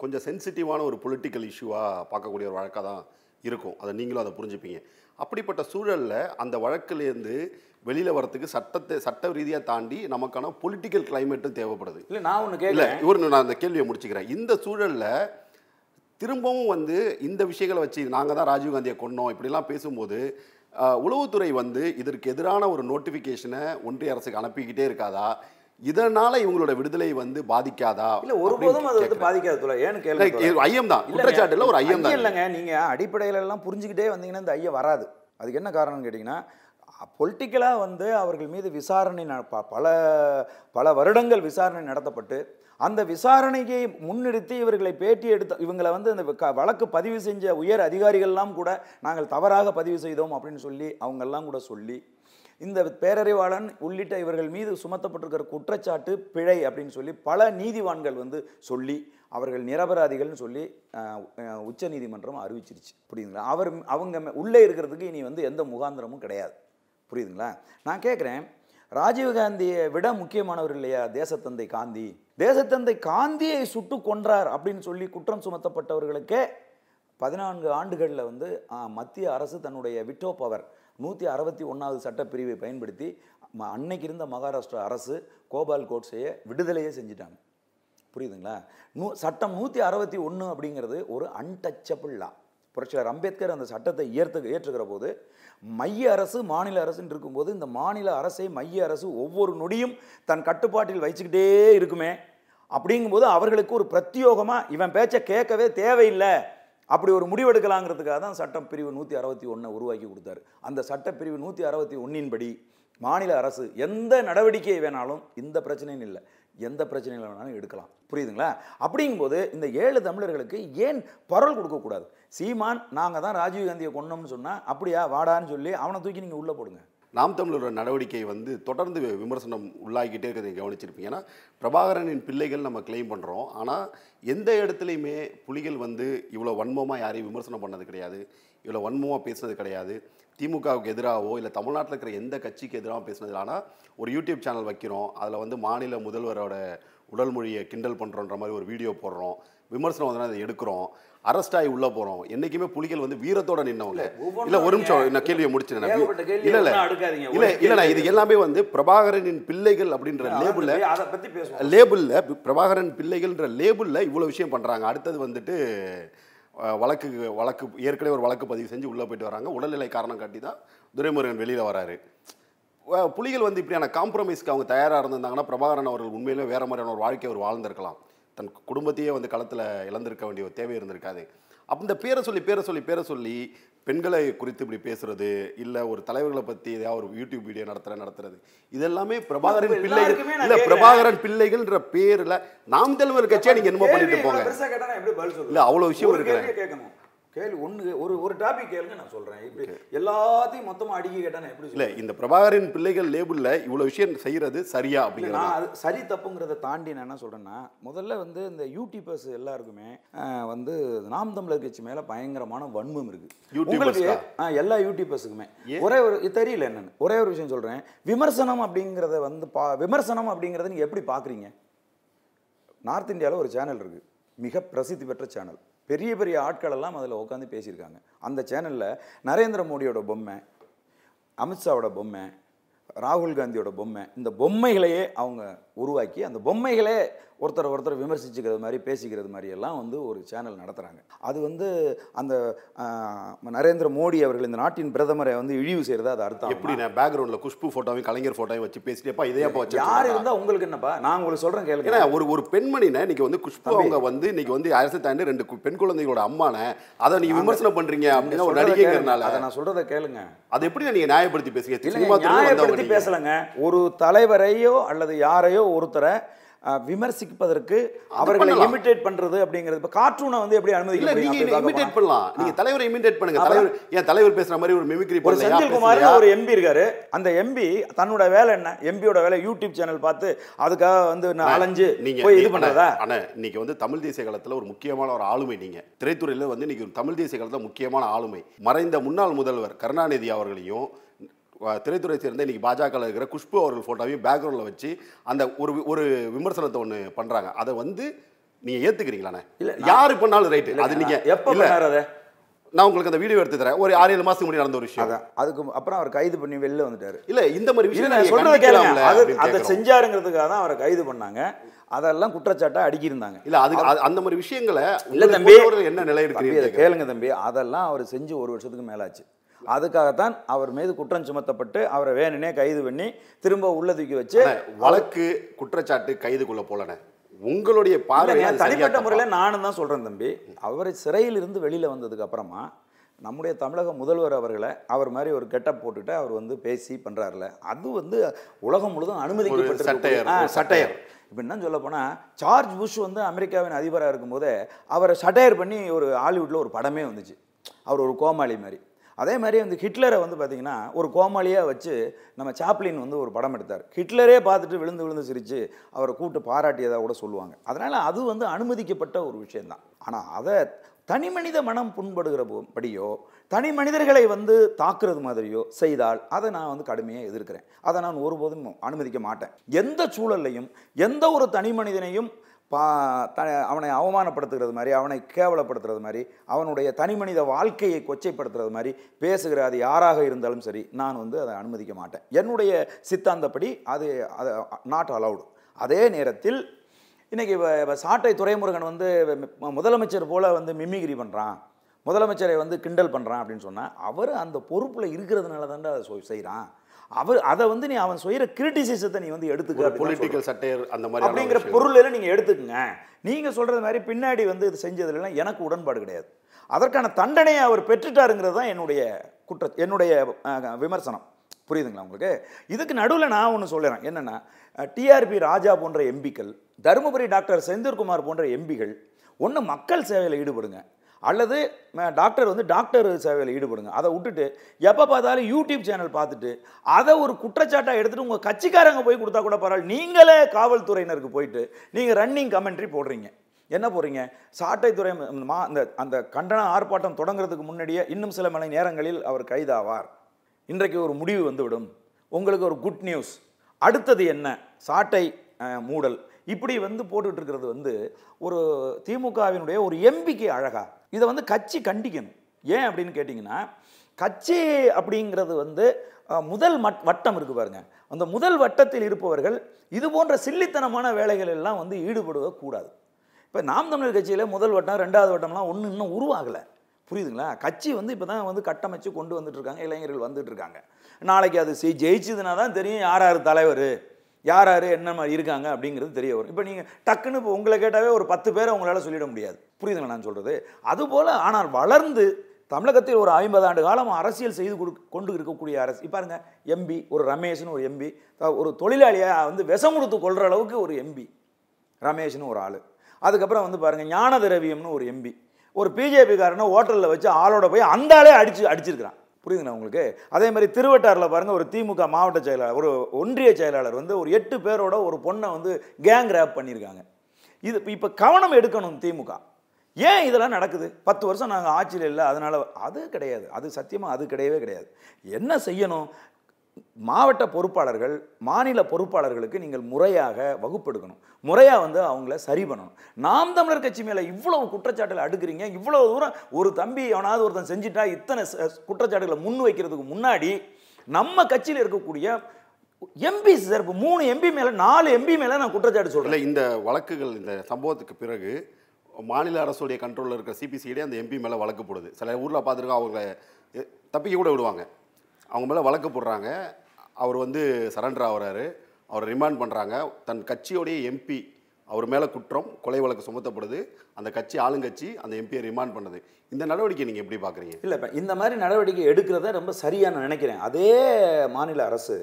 கொஞ்சம் சென்சிட்டிவான ஒரு பொலிட்டிக்கல் இஷ்யூவாக பார்க்கக்கூடிய ஒரு வழக்காக தான் இருக்கும். அதை நீங்களும் அதை புரிஞ்சுப்பீங்க. அப்படிப்பட்ட சூழலில் அந்த வழக்குலேருந்து வெளியில் வரத்துக்கு சட்டத்தை சட்ட ரீதியாக தாண்டி நமக்கான பொலிட்டிக்கல் கிளைமேட்டும் தேவைப்படுது. இல்லை நான் ஒன்று இல்லை கேட்கல இவர் நான் அந்த கேள்வியை முடிச்சுக்கிறேன். இந்த சூழலில் திரும்பவும் வந்து இந்த விஷயங்களை வச்சு நாங்கள் தான் ராஜீவ்காந்தியை கொன்னோம். இப்படிலாம் பேசும்போது உளவுத்துறை வந்து இதற்கு எதிரான ஒரு நோட்டிஃபிகேஷனை ஒன்றிய அரசுக்கு அனுப்பிக்கிட்டே இருக்காதா? இதனால இவங்களோட விடுதலை வந்து பாதிக்காதா இல்ல ஒருபோதும் அது வந்து பாதிக்காது தோல ஏன்னு கேள்வி ஐயம் தான். குற்றச்சாட்டு இல்ல ஒரு ஐயம் தான் இல்லைங்க. நீங்க அடிப்படையில எல்லாம் புரிஞ்சுக்கிட்டே வந்தீங்கன்னா இந்த ஐயம் வராது. அதுக்கு என்ன காரணம்னு கேட்டிங்கன்னா பொலிட்டிக்கலாக வந்து அவர்கள் மீது விசாரணை பல பல வருடங்கள் விசாரணை நடத்தப்பட்டு அந்த விசாரணையை முன்னிறுத்தி இவர்களை பேட்டி எடுத்த இவங்களை வந்து அந்த வழக்கு பதிவு செஞ்ச உயர் அதிகாரிகள்லாம் கூட நாங்கள் தவறாக பதிவு செய்தோம் அப்படின்னு சொல்லி அவங்கெல்லாம் கூட சொல்லி இந்த பேரறிவாளன் உள்ளிட்ட இவர்கள் மீது சுமத்தப்பட்டிருக்கிற குற்றச்சாட்டு பிழை அப்படின்னு சொல்லி பல நீதிவான்கள் வந்து சொல்லி அவர்கள் நிரபராதிகள்னு சொல்லி உச்ச நீதிமன்றம் அறிவிச்சிருச்சு. புரியுதுங்களா? அவர் அவங்க உள்ளே இருக்கிறதுக்கு இனி வந்து எந்த முகாந்திரமும் கிடையாது. புரியுதுங்களா? நான் கேட்குறேன் ராஜீவ்காந்தியை விட முக்கியமானவர் இல்லையா தேசத்தந்தை காந்தி? தேசத்தந்தை காந்தியை சுட்டு கொன்றார் அப்படின்னு சொல்லி குற்றம் சுமத்தப்பட்டவர்களுக்கே பதினான்கு ஆண்டுகளில் வந்து மத்திய அரசு தன்னுடைய விட்டோ பவர் நூற்றி அறுபத்தி ஒன்றாவது சட்டப்பிரிவை பயன்படுத்தி ம- அன்னைக்கு இருந்த மகாராஷ்டிரா அரசு கோபால் கோட்ஸையை விடுதலையே செஞ்சிட்டாங்க. புரியுதுங்களா? நூ சட்டம் நூற்றி அறுபத்தி ஒன்று அப்படிங்கிறது ஒரு அன்டச்சபிள் லா புரட்சியாளர் அம்பேத்கர் அந்த சட்டத்தை ஏற்று ஏற்றுக்கிற போது மைய அரசு மாநில அரசுன்னு இருக்கும்போது இந்த மாநில அரசை மைய அரசு ஒவ்வொரு நொடியும் தன் கட்டுப்பாட்டில் வச்சுக்கிட்டே இருக்குமே. அப்படிங்கும்போது அவர்களுக்கு ஒரு பிரத்யோகமாக இவன் பேச்சை கேட்கவே தேவையில்லை. அப்படி ஒரு முடிவெடுக்கலாங்கிறதுக்காக தான் சட்டம் பிரிவு நூற்றி அறுபத்தி ஒன்றை உருவாக்கி கொடுத்தாரு. அந்த சட்டப்பிரிவு நூற்றி அறுபத்தி ஒன்றின்படி மாநில அரசு எந்த நடவடிக்கை வேணாலும் இந்த பிரச்சனையும் இல்லை எந்த பிரச்சனையில் வேணாலும் எடுக்கலாம். புரியுதுங்களா? அப்படிங்கும்போது இந்த ஏழு தமிழர்களுக்கு ஏன் பரவல் கொடுக்கக்கூடாது சீமான் நாங்கள் தான் ராஜீவ்காந்தியை கொண்டோம்னு சொன்னால் அப்படியா வாடான்னு சொல்லி அவனை தூக்கி நீங்கள் உள்ளே போடுங்க. நாம் தமிழரோட நடவடிக்கை வந்து தொடர்ந்து விமர்சனம் உள்ளாகிக்கிட்டே இருக்கிறத கவனிச்சிருப்பீங்க. ஏன்னா பிரபாகரனின் பிள்ளைகள் நம்ம கிளைம் பண்ணுறோம் ஆனால் எந்த இடத்துலையுமே புலிகள் வந்து இவ்வளோ வன்மமாக யாரையும் விமர்சனம் பண்ணது கிடையாது. இவ்வளோ வன்மமாக பேசுனது கிடையாது. திமுகவுக்கு எதிராகவோ இல்லை தமிழ்நாட்டில் இருக்கிற எந்த கட்சிக்கு எதிராக பேசினது ஆனால் ஒரு யூடியூப் சேனல் வைக்கிறோம். அதில் வந்து மாநில முதல்வரோட உடல் மொழியை கிண்டல் பண்ணுறோன்ற மாதிரி ஒரு வீடியோ போடுறோம். விமர்சனம் வந்து அதை எடுக்கிறோம். அரெஸ்ட் ஆகி உள்ளே போகிறோம் என்றைக்குமே புலிகள் வந்து வீரத்தோட நின்னவங்க. இல்லை ஒரு நிமிஷம் நான் கேள்வியை முடிச்சிட்டேன் இல்லை இல்லை. இல்லை கேள்வி இது எல்லாமே வந்து பிரபாகரனின் பிள்ளைகள் அப்படின்ற லேபிளில் லேபிளில் பிரபாகரன் பிள்ளைகள்ன்ற லேபிளில் இவ்வளோ விஷயம் பண்ணுறாங்க அடுத்தது வந்துட்டு வழக்கு வழக்கு ஏற்கனவே ஒரு வழக்கு பதிவு செஞ்சு உள்ளே போயிட்டு வராங்க. உடல்நிலை காரணம் காட்டி தான் துரைமுருகன் வெளியில் வராரு. புலிகள் வந்து இப்படியான காம்ப்ரமைஸ்க்கு அவங்க தயாராக இருந்திருந்தாங்கன்னா பிரபாகரன் அவர்கள் உண்மையிலே வேற மாதிரியான ஒரு வாழ்க்கை அவர் வாழ்ந்திருக்கலாம். தன் குடும்பத்தையே வந்து களத்தில் இழந்திருக்க வேண்டிய ஒரு தேவை இருந்திருக்காது அப்ப இந்த பேரை சொல்லி பேரை சொல்லி பேரை சொல்லி பெண்களை குறித்து இப்படி பேசுறது இல்லை ஒரு தலைவர்களை பற்றி ஏதாவது ஒரு யூடியூப் வீடியோ நடத்துற நடத்துறது இதெல்லாமே பிரபாகரன் பிள்ளைகள் இல்ல. பிரபாகரன் பிள்ளைகள்ன்ற பேர்ல நாம் தலைவர் கட்சியா நீங்க என்னமோ பண்ணிட்டு போங்க? இல்ல, அவ்வளவு விஷயம் கேட்கணும் கேள்வி ஒண்ணு ஒரு ஒரு டாபிக் கேளுங்க நான் சொல்றேன். இப்படி எல்லாத்தையும் மொத்தமா அடுக்கி கேட்டா நான் எப்படி இல்ல? இந்த பிரபாகரன் பிள்ளைகள் லேபிள்ல இவ்வளவு விஷயம் செய்யறது சரியா அப்படிங்கிறது? நான் அது சரி தப்புங்கிறத தாண்டி நான் என்ன சொல்றேன்னா முதல்ல வந்து இந்த யூடியூபர்ஸ் எல்லாருக்குமே வந்து நாம் தமிழர் கட்சி மேல பயங்கரமான வன்மம் இருக்கு. உங்களுக்கு எல்லா யூடியூபர்ஸுக்குமே ஒரே ஒரு தெரியல என்னன்னு ஒரே ஒரு விஷயம் சொல்றேன். விமர்சனம் அப்படிங்கிறத வந்து பா விமர்சனம் அப்படிங்கிறத நீங்க எப்படி பாக்குறீங்க? நார்த் இந்தியாவில் ஒரு சேனல் இருக்கு. மிக பிரசித்தி பெற்ற சேனல் பெரிய பெரிய ஆட்களெல்லாம் அதில் உட்காந்து பேசியிருக்காங்க. அந்த சேனலில் நரேந்திர மோடியோட பொம்மை அமித்ஷாவோட பொம்மை ராகுல் காந்தியோட பொம்மை இந்த பொம்மைகளையே அவங்க உருவாக்கி அந்த பொம்மைகளே ஒருத்தர் ஒருத்தர் விமர்சிச்சுக்கிறது மாதிரி பேசிக்கிறது மாதிரி எல்லாம் வந்து ஒரு சேனல் நடத்துகிறாங்க அது வந்து அந்த நரேந்திர மோடி அவர்கள் இந்த நாட்டின் பிரதமரை வந்து இழிவு செய்கிறது அது அர்த்தம். எப்படி நான் பேக்ரவுண்ட்ல குஷ்பு போட்டோவையும் கலைஞர் போட்டோவையும் வச்சு பேசிட்டேப்பா இதையப்பா வச்சு யார் இருந்தா உங்களுக்கு என்னப்பா? நான் உங்களுக்கு ஏன்னா கேளுங்க. ஒரு ஒரு பெண்மணினை இன்னைக்கு வந்து குஷ்பு அவங்க வந்து இன்னைக்கு வந்து அரசு தாண்டி ரெண்டு பெண் குழந்தைகளோட அம்மான அதை நீங்க விமர்சனம் பண்றீங்க அப்படின்னா ஒரு. நடிகைங்கிறனால. அதை நான் சொல்றதை கேளுங்க. அது எப்படி நீங்க நியாயப்படுத்தி வந்தவங்க நியாயப்படுத்தி. பேசலங்க. ஒரு தலைவரையோ அல்லது யாரையோ ஒருத்தரை விமர்சிப்பதற்கு அவர்களை. இமிட்டேட் பண்றது அப்படிங்கிறது. இப்ப கார்ட்டூனை வந்து எப்படி அனுமதிக்க இல்ல இமிடேட்? பண்ணலாம். நீங்க தலைவரை இமிடேட் பண்ணுங்க? தலைவர் ஏன் தலைவர் பேசுற மாதிரி ஒரு மிமிக்ரி ஒரு செந்தில்குமார்? ஒரு எம்பி இருக்காரு. அந்த எம்பி தன்னோட வேலை என்ன? எம்பியோட வேலை யூடியூப் சேனல் பார்த்து அதுக்காக வந்து நான் அலைஞ்சு நீங்க போய் இது பண்றதா? அண்ணா இன்னைக்கு வந்து தமிழ் தேசிய காலத்துல ஒரு முக்கியமான ஒரு ஆளுமை நீங்க. திரைத்துறையில வந்து இன்னைக்கு தமிழ் தேசிய காலத்துல முக்கியமான ஆளுமை. மறைந்த முன்னாள் முதல்வர் கருணாநிதி அவர்களையும் திரைத்துறை சேர்ந்த இன்னைக்கு பாஜக இருக்கிற குஷ்பு அவர்கள் போட்டோவையும் பேக்ரவுண்ட்ல வச்சு அந்த ஒரு ஒரு விமர்சனத்தை ஒண்ணு பண்றாங்க. அதை வந்து நீங்க ஏத்துக்கிறீங்களாண்ணே இல்ல, யாரு பண்ணாலும் ரைட் அது நீங்க எப்ப இல்ல. நான் உங்களுக்கு அந்த வீடியோ எடுத்து தரேன். ஒரு ஆறு ஏழு மாசத்துக்கு முன்னாடி நடந்த ஒரு விஷயம். அதுக்கு அப்புறம் அவர் கைது பண்ணி வெளில வந்துட்டாரு. இல்ல இந்த மாதிரி விஷயம் சொல்றதை கண்டிக்கலாம்ல அது அதை. செஞ்சாருங்கிறதுக்காக தான் அவரை கைது பண்ணாங்க. அதெல்லாம் குற்றச்சாட்டா அடிக்கியிருந்தாங்க. இல்ல அது அந்த மாதிரி விஷயங்களை இல்ல தம்பி. என்ன நிலை இருக்கிறீங்க கேளுங்க தம்பி. அதெல்லாம் அவர் செஞ்சு ஒரு வருஷத்துக்கு மேலாச்சு. அதுக்காகத்தான் அவர் மீது குற்றம் சுமத்தப்பட்டு அவரை வேணுனே கைது பண்ணி திரும்ப உள்ள தூக்கி வச்சு வழக்கு குற்றச்சாட்டு கைதுக்குள்ள போலன உங்களுடைய பார்வை தனிப்பட்ட? முறையில் நானும் தான் சொல்கிறேன் தம்பி. அவர் சிறையில் இருந்து வெளியில் வந்ததுக்கு அப்புறமா நம்முடைய தமிழக முதல்வர் அவர்களை அவர் மாதிரி ஒரு கெட்டப் போட்டுட்டு அவர் வந்து பேசி பண்றாருல. அது வந்து உலகம் முழுதும் அனுமதிக்கப்பட்டிருக்கக்கூடிய- சட்டையர், சட்டையர். இப்போ என்ன சொல்ல போனால் சார்ஜ் புஷ் வந்து அமெரிக்காவின் அதிபராக இருக்கும்போதே அவரை சட்டையர் பண்ணி ஒரு ஹாலிவுட்டில் ஒரு படமே வந்துச்சு. அவர் ஒரு கோமாளி மாதிரி. அதே மாதிரி வந்து ஹிட்லரை வந்து பார்த்திங்கன்னா ஒரு கோமாளியாக வச்சு நம்ம சாப்ளின் வந்து ஒரு படம் எடுத்தார். ஹிட்லரே பார்த்துட்டு விழுந்து விழுந்து சிரித்து அவரை கூப்பிட்டு பாராட்டியதாக கூட சொல்லுவாங்க. அதனால் அது வந்து அனுமதிக்கப்பட்ட ஒரு விஷயந்தான் ஆனால் அதை தனி மனித மனம் புண்படுகிற படியோ தனி மனிதர்களை வந்து தாக்குறது மாதிரியோ செய்தால் அதை நான் வந்து கடுமையாக எதிர்க்கிறேன். அதை நான் ஒருபோதும் அனுமதிக்க மாட்டேன். எந்த சூழல்லையும் எந்த ஒரு தனி மனிதனையும் பா த அவனை அவமானப்படுத்துகிறது மாதிரி அவனை கேவலப்படுத்துறது மாதிரி அவனுடைய தனி மனித வாழ்க்கையை கொச்சைப்படுத்துறது மாதிரி பேசுகிற அது யாராக இருந்தாலும் சரி நான் வந்து அதை அனுமதிக்க மாட்டேன். என்னுடைய சித்தாந்தப்படி அது அது நாட் அலவுடு அதே நேரத்தில் இன்றைக்கி வ- சாட்டை துரைமுருகன் வந்து முதலமைச்சர் போல் வந்து மிமிகிரி பண்ணுறான் முதலமைச்சரை வந்து கிண்டல் பண்ணுறான் அப்படின்னு சொன்னால் அவர் அந்த பொறுப்பில் இருக்கிறதுனால தான்டா அதை சொ- செய்கிறான் அவர் அதை வந்து நீ அவன் செய்கிற கிரிட்டிசிசத்தை நீ வந்து எடுத்துக்க. பொலிட்டிக்கல் சட்டையர் அந்த மாதிரி அப்படிங்கிற பொருளில் நீங்கள் எடுத்துக்கங்க. நீங்கள் சொல்கிறது மாதிரி பின்னாடி வந்து இது செஞ்சதுலாம் எனக்கு உடன்பாடு கிடையாது. அதற்கான தண்டனையை அவர் பெற்றுட்டாருங்கிறது தான் என்னுடைய குற்ற என்னுடைய விமர்சனம். புரியுதுங்களா உங்களுக்கு? இதுக்கு நடுவில் நான் ஒன்று சொல்லுறேன் என்னென்னா டிஆர்பி ராஜா போன்ற எம்பிக்கள் தருமபுரி டாக்டர் செந்தில்குமார் போன்ற எம்பிகள் ஒன்று மக்கள் சேவையில் ஈடுபடுங்க. அல்லது டாக்டர் வந்து டாக்டர் சேவையில் ஈடுபடுங்க. அதை விட்டுட்டு எப்போ பார்த்தாலும் யூடியூப் சேனல் பார்த்துட்டு அதை ஒரு குற்றச்சாட்டாக எடுத்துகிட்டு உங்கள் கட்சிக்காரங்க போய் கொடுத்தா கூட பரவாயில்ல. நீங்களே காவல்துறையினருக்கு போயிட்டு நீங்கள் ரன்னிங் கமெண்ட்ரி போடுறீங்க. என்ன போடுறீங்க? சாட்டைத்துறை மா அந்த அந்த கண்டன ஆர்ப்பாட்டம் தொடங்குறதுக்கு முன்னாடியே இன்னும் சில மணி நேரங்களில் அவர் கைதாவார். இன்றைக்கு ஒரு முடிவு வந்துவிடும். உங்களுக்கு ஒரு குட் நியூஸ் அடுத்தது என்ன? சாட்டை மூடல். இப்படி வந்து போட்டுட்ருக்கிறது வந்து ஒரு திமுகவினுடைய ஒரு எம்பிக்கு அழகா இதை வந்து கட்சி கண்டிக்கணும். ஏன் அப்படின்னு கேட்டிங்கன்னா கட்சி அப்படிங்கிறது வந்து முதல் மட் வட்டம் இருக்கு பாருங்க. அந்த முதல் வட்டத்தில் இருப்பவர்கள் இது போன்ற சில்லித்தனமான வேலைகள் எல்லாம் வந்து ஈடுபடுவ கூடாது. இப்போ நாம் தமிழர் கட்சியில் முதல் வட்டம் ரெண்டாவது வட்டம்லாம் ஒன்றும் இன்னும் உருவாகலை. புரியுதுங்களா? கட்சி வந்து இப்போ தான் வந்து கட்டமைச்சு கொண்டு வந்துட்டுருக்காங்க இளைஞர்கள் வந்துட்டுருக்காங்க நாளைக்கு அது ஜெயிச்சதுன்னா தான் தெரியும் யார் யார் தலைவர். யார் யார் என்ன மாதிரி இருக்காங்க அப்படிங்கிறது தெரிய வரும். இப்போ நீங்கள் டக்குன்னு இப்போ உங்களை கேட்டாவே ஒரு பத்து பேரை உங்களால் சொல்லிட முடியாது. புரியுதுங்களா நான் சொல்கிறது அதுபோல் ஆனால் வளர்ந்து தமிழகத்தில் ஒரு ஐம்பது ஆண்டு காலம் அரசியல் செய்து கொடு கொண்டு இருக்கக்கூடிய அரசு பாருங்க எம்பி ஒரு ரமேஷ்னு ஒரு எம்பி ஒரு தொழிலாளியை வந்து விஷம் கொடுத்து கொள்கிற அளவுக்கு ஒரு எம்பி ரமேஷ்னு ஒரு ஆள். அதுக்கப்புறம் வந்து பாருங்கள் ஞான திரவியம்னு ஒரு எம்பி ஒரு பிஜேபிக்காரனை ஹோட்டலில் வச்சு ஆளோட போய் அந்த ஆளே அடிச்சு அடிச்சிருக்கிறான். புரியுதுங்களா உங்களுக்கு? அதே மாதிரி திருவட்டாரில் பாருங்கள் ஒரு திமுக மாவட்ட செயலாளர் ஒரு ஒன்றிய செயலாளர் வந்து ஒரு எட்டு பேரோட ஒரு பொண்ணை வந்து கேங் ரேப் பண்ணியிருக்காங்க இது இப்போ கவனம் எடுக்கணும் திமுக. ஏன் இதெல்லாம் நடக்குது? பத்து வருஷம் நாங்கள் ஆட்சியில் இல்லை அதனால் அது கிடையாது. அது சத்தியமாக அது கிடையவே கிடையாது. என்ன செய்யணும்? மாவட்ட பொறுப்பாளர்கள் மாநில பொறுப்பாளர்களுக்கு நீங்கள் முறையாக வகுப்பெடுக்கணும். முறையாக வந்து அவங்கள சரி பண்ணணும். நாம் தமிழர் கட்சி மேலே இவ்வளவு குற்றச்சாட்டுகளை அடுக்குறீங்க இவ்வளோ தூரம் ஒரு தம்பி எவனாவது ஒருத்தன் செஞ்சுட்டா இத்தனை ச- குற்றச்சாட்டுகளை முன் வைக்கிறதுக்கு முன்னாடி நம்ம கட்சியில் இருக்கக்கூடிய எம்பி சார் இப்போ மூணு எம்பி மேலே நாலு எம்பி மேலே நான் குற்றச்சாட்டு சொல்கிறேன் இந்த வழக்குகள் இந்த சம்பவத்துக்கு பிறகு மாநில அரசுடைய கண்ட்ரோலில் இருக்கிற சிபிசிஐடி அந்த எம்பி மேலே வழக்கு போடுது. சில ஊரில் பார்த்துருக்கோம் அவங்கள தப்பிக்க கூட விடுவாங்க. அவங்க மேலே வழக்கு போடுறாங்க. அவர் வந்து சரண்டர் ஆகிறாரு. அவரை ரிமாண்ட் பண்ணுறாங்க தன் கட்சியோடைய எம்பி அவர் மேலே குற்றம் கொலை வழக்கு சுமத்தப்படுது. அந்த கட்சி ஆளுங்கட்சி அந்த எம்பியை ரிமாண்ட் பண்ணுது. இந்த நடவடிக்கை நீங்கள் எப்படி பார்க்குறீங்க? இல்லை இப்போ இந்த மாதிரி நடவடிக்கை எடுக்கிறத ரொம்ப சரியாக நான் நினைக்கிறேன். அதே மாநில அரசு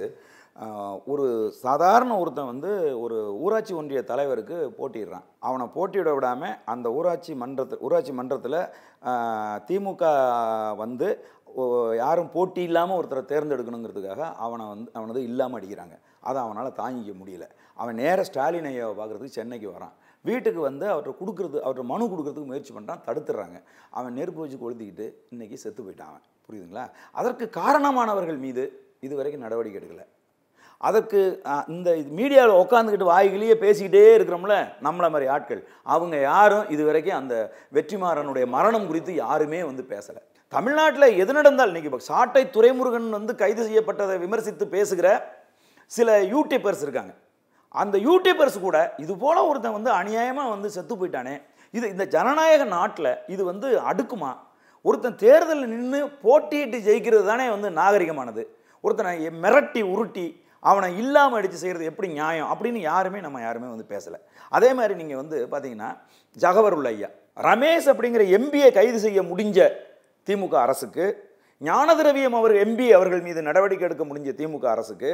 ஒரு சாதாரண ஒருத்தன் வந்து ஒரு ஊராட்சி ஒன்றிய தலைவருக்கு போட்டிடுறான் அவனை போட்டியிட விடாமல் அந்த ஊராட்சி மன்றத்தில் ஊராட்சி மன்றத்தில் திமுக வந்து யாரும் போட்டி இல்லாமல் ஒருத்தரை தேர்ந்தெடுக்கணுங்கிறதுக்காக அவனை வந்து அவனது இல்லாமல் அடிக்கிறாங்க. அதை அவனால் தாங்கிக்க முடியல. அவன் நேர ஸ்டாலின் ஐயாவை பார்க்குறதுக்கு சென்னைக்கு வரான். வீட்டுக்கு வந்து அவர்கிட்ட கொடுக்குறது அவர்கிட்ட மனு கொடுக்குறதுக்கு முயற்சி பண்ணுறான் தடுத்துடுறாங்க அவன் நெருப்பு வச்சு கொளுத்திக்கிட்டு இன்றைக்கி செத்து போயிட்டான் அவன். புரியுதுங்களா? அதற்கு காரணமானவர்கள் மீது இது வரைக்கும் நடவடிக்கை எடுக்கலை. அதற்கு இந்த மீடியாவில் உட்காந்துக்கிட்டு வாய்கிலேயே பேசிக்கிட்டே இருக்கிறோம்ல நம்மளை மாதிரி ஆட்கள். அவங்க யாரும் இது வரைக்கும் அந்த வெற்றிமாறனுடைய மரணம் குறித்து யாருமே வந்து பேசலை. தமிழ்நாட்டில் எது நடந்தால் இன்றைக்கி இப்போ சாட்டை துரைமுருகன் வந்து கைது செய்யப்பட்டதை விமர்சித்து பேசுகிற சில யூடியூபர்ஸ் இருக்காங்க. அந்த யூடியூபர்ஸ் கூட இது போல் ஒருத்தன் வந்து அநியாயமாக வந்து செத்து போயிட்டானே. இது இந்த ஜனநாயக நாட்டில் இது வந்து அடுக்குமா? ஒருத்தன் தேர்தலில் நின்று போட்டியிட்டு ஜெயிக்கிறது தானே வந்து நாகரிகமானது. ஒருத்தனை மிரட்டி உருட்டி அவனை இல்லாமல் அடித்து செய்கிறது எப்படி நியாயம் அப்படின்னு யாருமே நம்ம யாருமே வந்து பேசலை. அதே மாதிரி நீங்கள் வந்து பார்த்தீங்கன்னா ஜகவருள்ள ஐயா ரமேஷ் அப்படிங்கிற எம்பியை கைது செய்ய முடிஞ்ச திமுக அரசுக்கு ஞானதிரவியம் அவர் எம்பி அவர்கள் மீது நடவடிக்கை எடுக்க முடிஞ்ச திமுக அரசுக்கு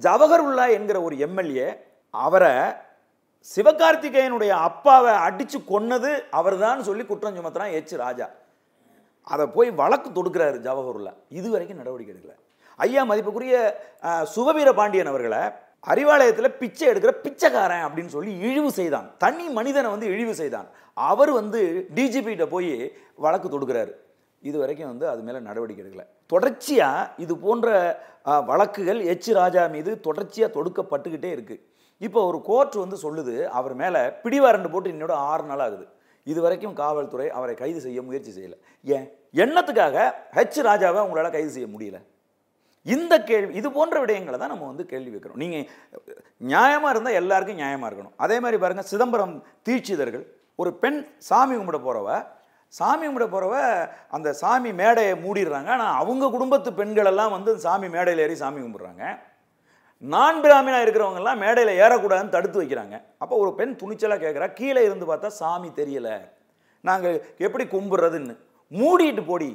ஜவஹர்உல்லா என்கிற ஒரு எம்எல்ஏ அவரை சிவகார்த்திகேயனுடைய அப்பாவை அடித்து கொன்னது அவர்தான் சொல்லி குற்றம் சுமத்துறான் எச் ராஜா. அதை போய் வழக்கு தொடுக்கிறாரு ஜவஹர்லா இது வரைக்கும் நடவடிக்கை எடுக்கல. ஐயா மதிப்புக்குரிய சுபவீர பாண்டியன் அவர்களை அறிவாலயத்தில் பிச்சை எடுக்கிற பிச்சைக்காரன் அப்படின்னு சொல்லி இழிவு செய்தான். தனி மனிதனை வந்து இழிவு செய்தான். அவர் வந்து டிஜிபிகிட்ட போய் வழக்கு தொடுக்கிறாரு. இது வரைக்கும் வந்து அது மேலே நடவடிக்கை எடுக்கலை. தொடர்ச்சியாக இது போன்ற வழக்குகள் எச் ராஜா மீது தொடர்ச்சியாக தொடுக்கப்பட்டுக்கிட்டே இருக்குது இப்போ ஒரு கோர்ட் வந்து சொல்லுது அவர் மேலே பிடிவாரண்டு போட்டு இன்னோட ஆறு நாள் ஆகுது. இது வரைக்கும் காவல்துறை அவரை கைது செய்ய முயற்சி செய்யலை. ஏன்? எண்ணத்துக்காக ஹெச் ராஜாவை உங்களால் கைது செய்ய முடியல? இந்த கேள்வி இது போன்ற விடயங்களை தான் நம்ம வந்து கேள்வி வைக்கிறோம். நீங்கள் நியாயமாக இருந்தால் எல்லாருக்கும் நியாயமாக இருக்கணும். அதே மாதிரி பாருங்கள் சிதம்பரம் தீட்சிதர்கள் ஒரு பெண் சாமி கும்பிட போகிறவ சாமி கும்பிட போகிறவ அந்த சாமி மேடையை மூடிடுறாங்க. ஆனால் அவங்க குடும்பத்து பெண்களெல்லாம் வந்து சாமி மேடையில் ஏறி சாமி கும்பிட்றாங்க. நான் பிராமினாக இருக்கிறவங்கெல்லாம் மேடையில் ஏறக்கூடாதுன்னு தடுத்து வைக்கிறாங்க. அப்போ ஒரு பெண் துணிச்சலாக கேட்குறா கீழே இருந்து பார்த்தா சாமி தெரியலை. நாங்கள் எப்படி கும்பிட்றதுன்னு. மூடிட்டு போடி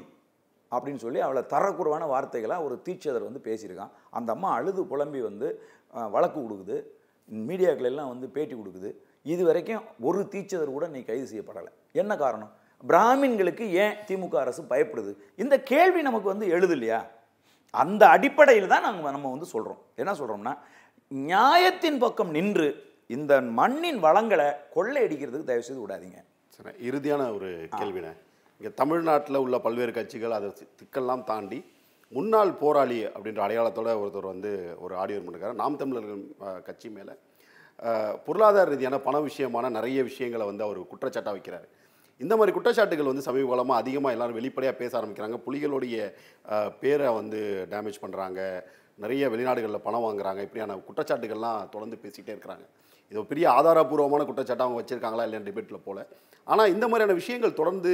அப்படின்னு சொல்லி அவளை தரக்குறவான வார்த்தைகளாக ஒரு தீட்சதர் வந்து பேசியிருக்கான். அந்த அம்மா அழுது புலம்பி வந்து வழக்கு கொடுக்குது. மீடியாக்கள் எல்லாம் வந்து பேட்டி கொடுக்குது. இது வரைக்கும் ஒரு தீட்சதர் கூட நீ கைது செய்யப்படலை. என்ன காரணம்? பிராமின்களுக்கு ஏன் திமுக அரசு பயப்படுது? இந்த கேள்வி நமக்கு வந்து எழுது இல்லையா? அந்த அடிப்படையில் தான் நாங்கள் நம்ம வந்து சொல்கிறோம் என்ன சொல்கிறோம்னா நியாயத்தின் பக்கம் நின்று இந்த மண்ணின் வளங்களை கொள்ளையடிக்கிறதுக்கு தயவு செய்து விடாதீங்க. சரி இறுதியான ஒரு கேள்வினே இங்கே தமிழ்நாட்டில் உள்ள பல்வேறு கட்சிகள் அதை சிக்கல்லாம் தாண்டி முன்னாள் போராளி அப்படின்ற அடையாளத்தோட ஒருத்தர் வந்து ஒரு ஆடியோ பண்ணிருக்காரு. நாம் தமிழர்கள் கட்சி மேலே பொருளாதார ரீதியான பண விஷயமான நிறைய விஷயங்களை வந்து அவர் குற்றச்சாட்டாக வைக்கிறார். இந்த மாதிரி குற்றச்சாட்டுகள் வந்து சமீப காலமாக அதிகமாக எல்லோரும் வெளிப்படையாக பேச ஆரம்பிக்கிறாங்க. புலிகளுடைய பேரை வந்து டேமேஜ் பண்ணுறாங்க நிறைய வெளிநாடுகளில் பணம் வாங்குறாங்க. இப்படியான குற்றச்சாட்டுகள்லாம் தொடர்ந்து பேசிக்கிட்டே இருக்கிறாங்க. இது பெரிய ஆதாரபூர்வமான குற்றச்சாட்டை அவங்க வச்சுருக்காங்களா இல்லையா டிபேட்டில் போல. ஆனால் இந்த மாதிரியான விஷயங்கள் தொடர்ந்து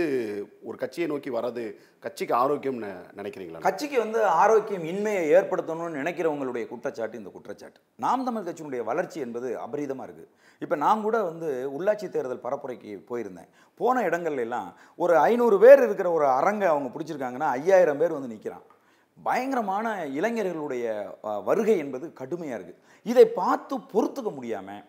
ஒரு கட்சியை நோக்கி வர்றது கட்சிக்கு ஆரோக்கியம்னு நினைக்கிறீங்களா? கட்சிக்கு வந்து ஆரோக்கியம் இன்மையை ஏற்படுத்தணும்னு நினைக்கிறவங்களுடைய குற்றச்சாட்டு இந்த குற்றச்சாட்டு. நாம் தமிழ் கட்சியினுடைய வளர்ச்சி என்பது அபரீதமாக இருக்குது இப்போ நான் கூட வந்து உள்ளாட்சி தேர்தல் பரப்புரைக்கு போயிருந்தேன். போன இடங்கள்ல எல்லாம் ஒரு ஐநூறு பேர் இருக்கிற ஒரு அரங்கை அவங்க பிடிச்சிருக்காங்கன்னா ஐயாயிரம் பேர் வந்து நிற்கிறான் பயங்கரமான இளைஞர்களுடைய வருகை என்பது கடுமையாக இருக்குது இதை பார்த்து பொறுத்துக்க முடியாமல்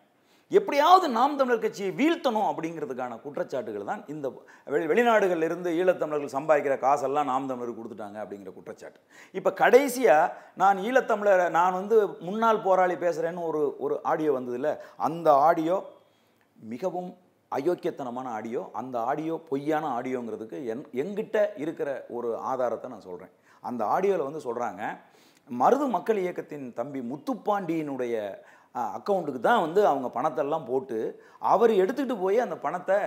எப்படியாவது நாம் தமிழர் கட்சியை வீழ்த்தணும் அப்படிங்கிறதுக்கான குற்றச்சாட்டுகள் தான் இந்த வெளி வெளிநாடுகளில் இருந்து ஈழத்தமிழர்கள் சம்பாதிக்கிற காசெல்லாம் நாம் தமிழருக்கு கொடுத்துட்டாங்க அப்படிங்கிற குற்றச்சாட்டு. இப்போ கடைசியாக நான் ஈழத்தமிழர் நான் வந்து முன்னாள் போராளி பேசுகிறேன்னு ஒரு ஒரு ஆடியோ வந்ததில்ல அந்த ஆடியோ மிகவும் அயோக்கியத்தனமான ஆடியோ அந்த ஆடியோ பொய்யான ஆடியோங்கிறதுக்கு என் எங்கிட்ட இருக்கிற ஒரு ஆதாரத்தை நான் சொல்கிறேன் அந்த ஆடியோவில் வந்து சொல்கிறாங்க மருது மக்கள் இயக்கத்தின் தம்பி முத்துப்பாண்டியினுடைய அக்கௌண்ட்டுக்கு தான் வந்து அவங்க பணத்தெல்லாம் போட்டு அவர் எடுத்துக்கிட்டு போய் அந்த பணத்தை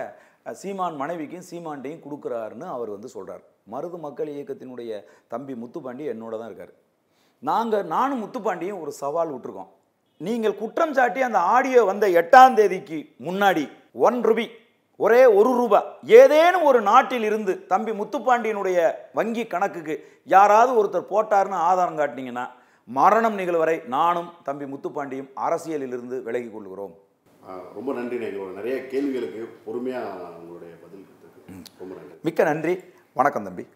சீமான் மனைவிக்கும் சீமான்டையும் கொடுக்குறாருன்னு அவர் வந்து சொல்கிறார் மருது மக்கள் இயக்கத்தினுடைய தம்பி முத்துப்பாண்டி என்னோட தான் இருக்கார். நாங்கள் நானும் முத்துப்பாண்டியும் ஒரு சவால் விட்டுருக்கோம். நீங்கள் குற்றம் சாட்டி அந்த ஆடியோ வந்த எட்டாம் தேதிக்கு முன்னாடி ஒன் ருபி ஒரே ஒரு ரூபா ஏதேனும் ஒரு நாட்டில் இருந்து தம்பி முத்துப்பாண்டியனுடைய வங்கி கணக்குக்கு யாராவது ஒருத்தர் போட்டாருன்னு ஆதாரம் காட்டினீங்கன்னா மரணம் நிகழ்வரை நானும் தம்பி முத்துப்பாண்டியும் அரசியலிலிருந்து விலகிக் கொள்கிறோம். ஆ, ரொம்ப நன்றி எங்களோட நிறைய கேள்விகளுக்கு பொறுமையாக உங்களுடைய பதில் ரொம்ப நன்றி. மிக்க நன்றி. வணக்கம் தம்பி.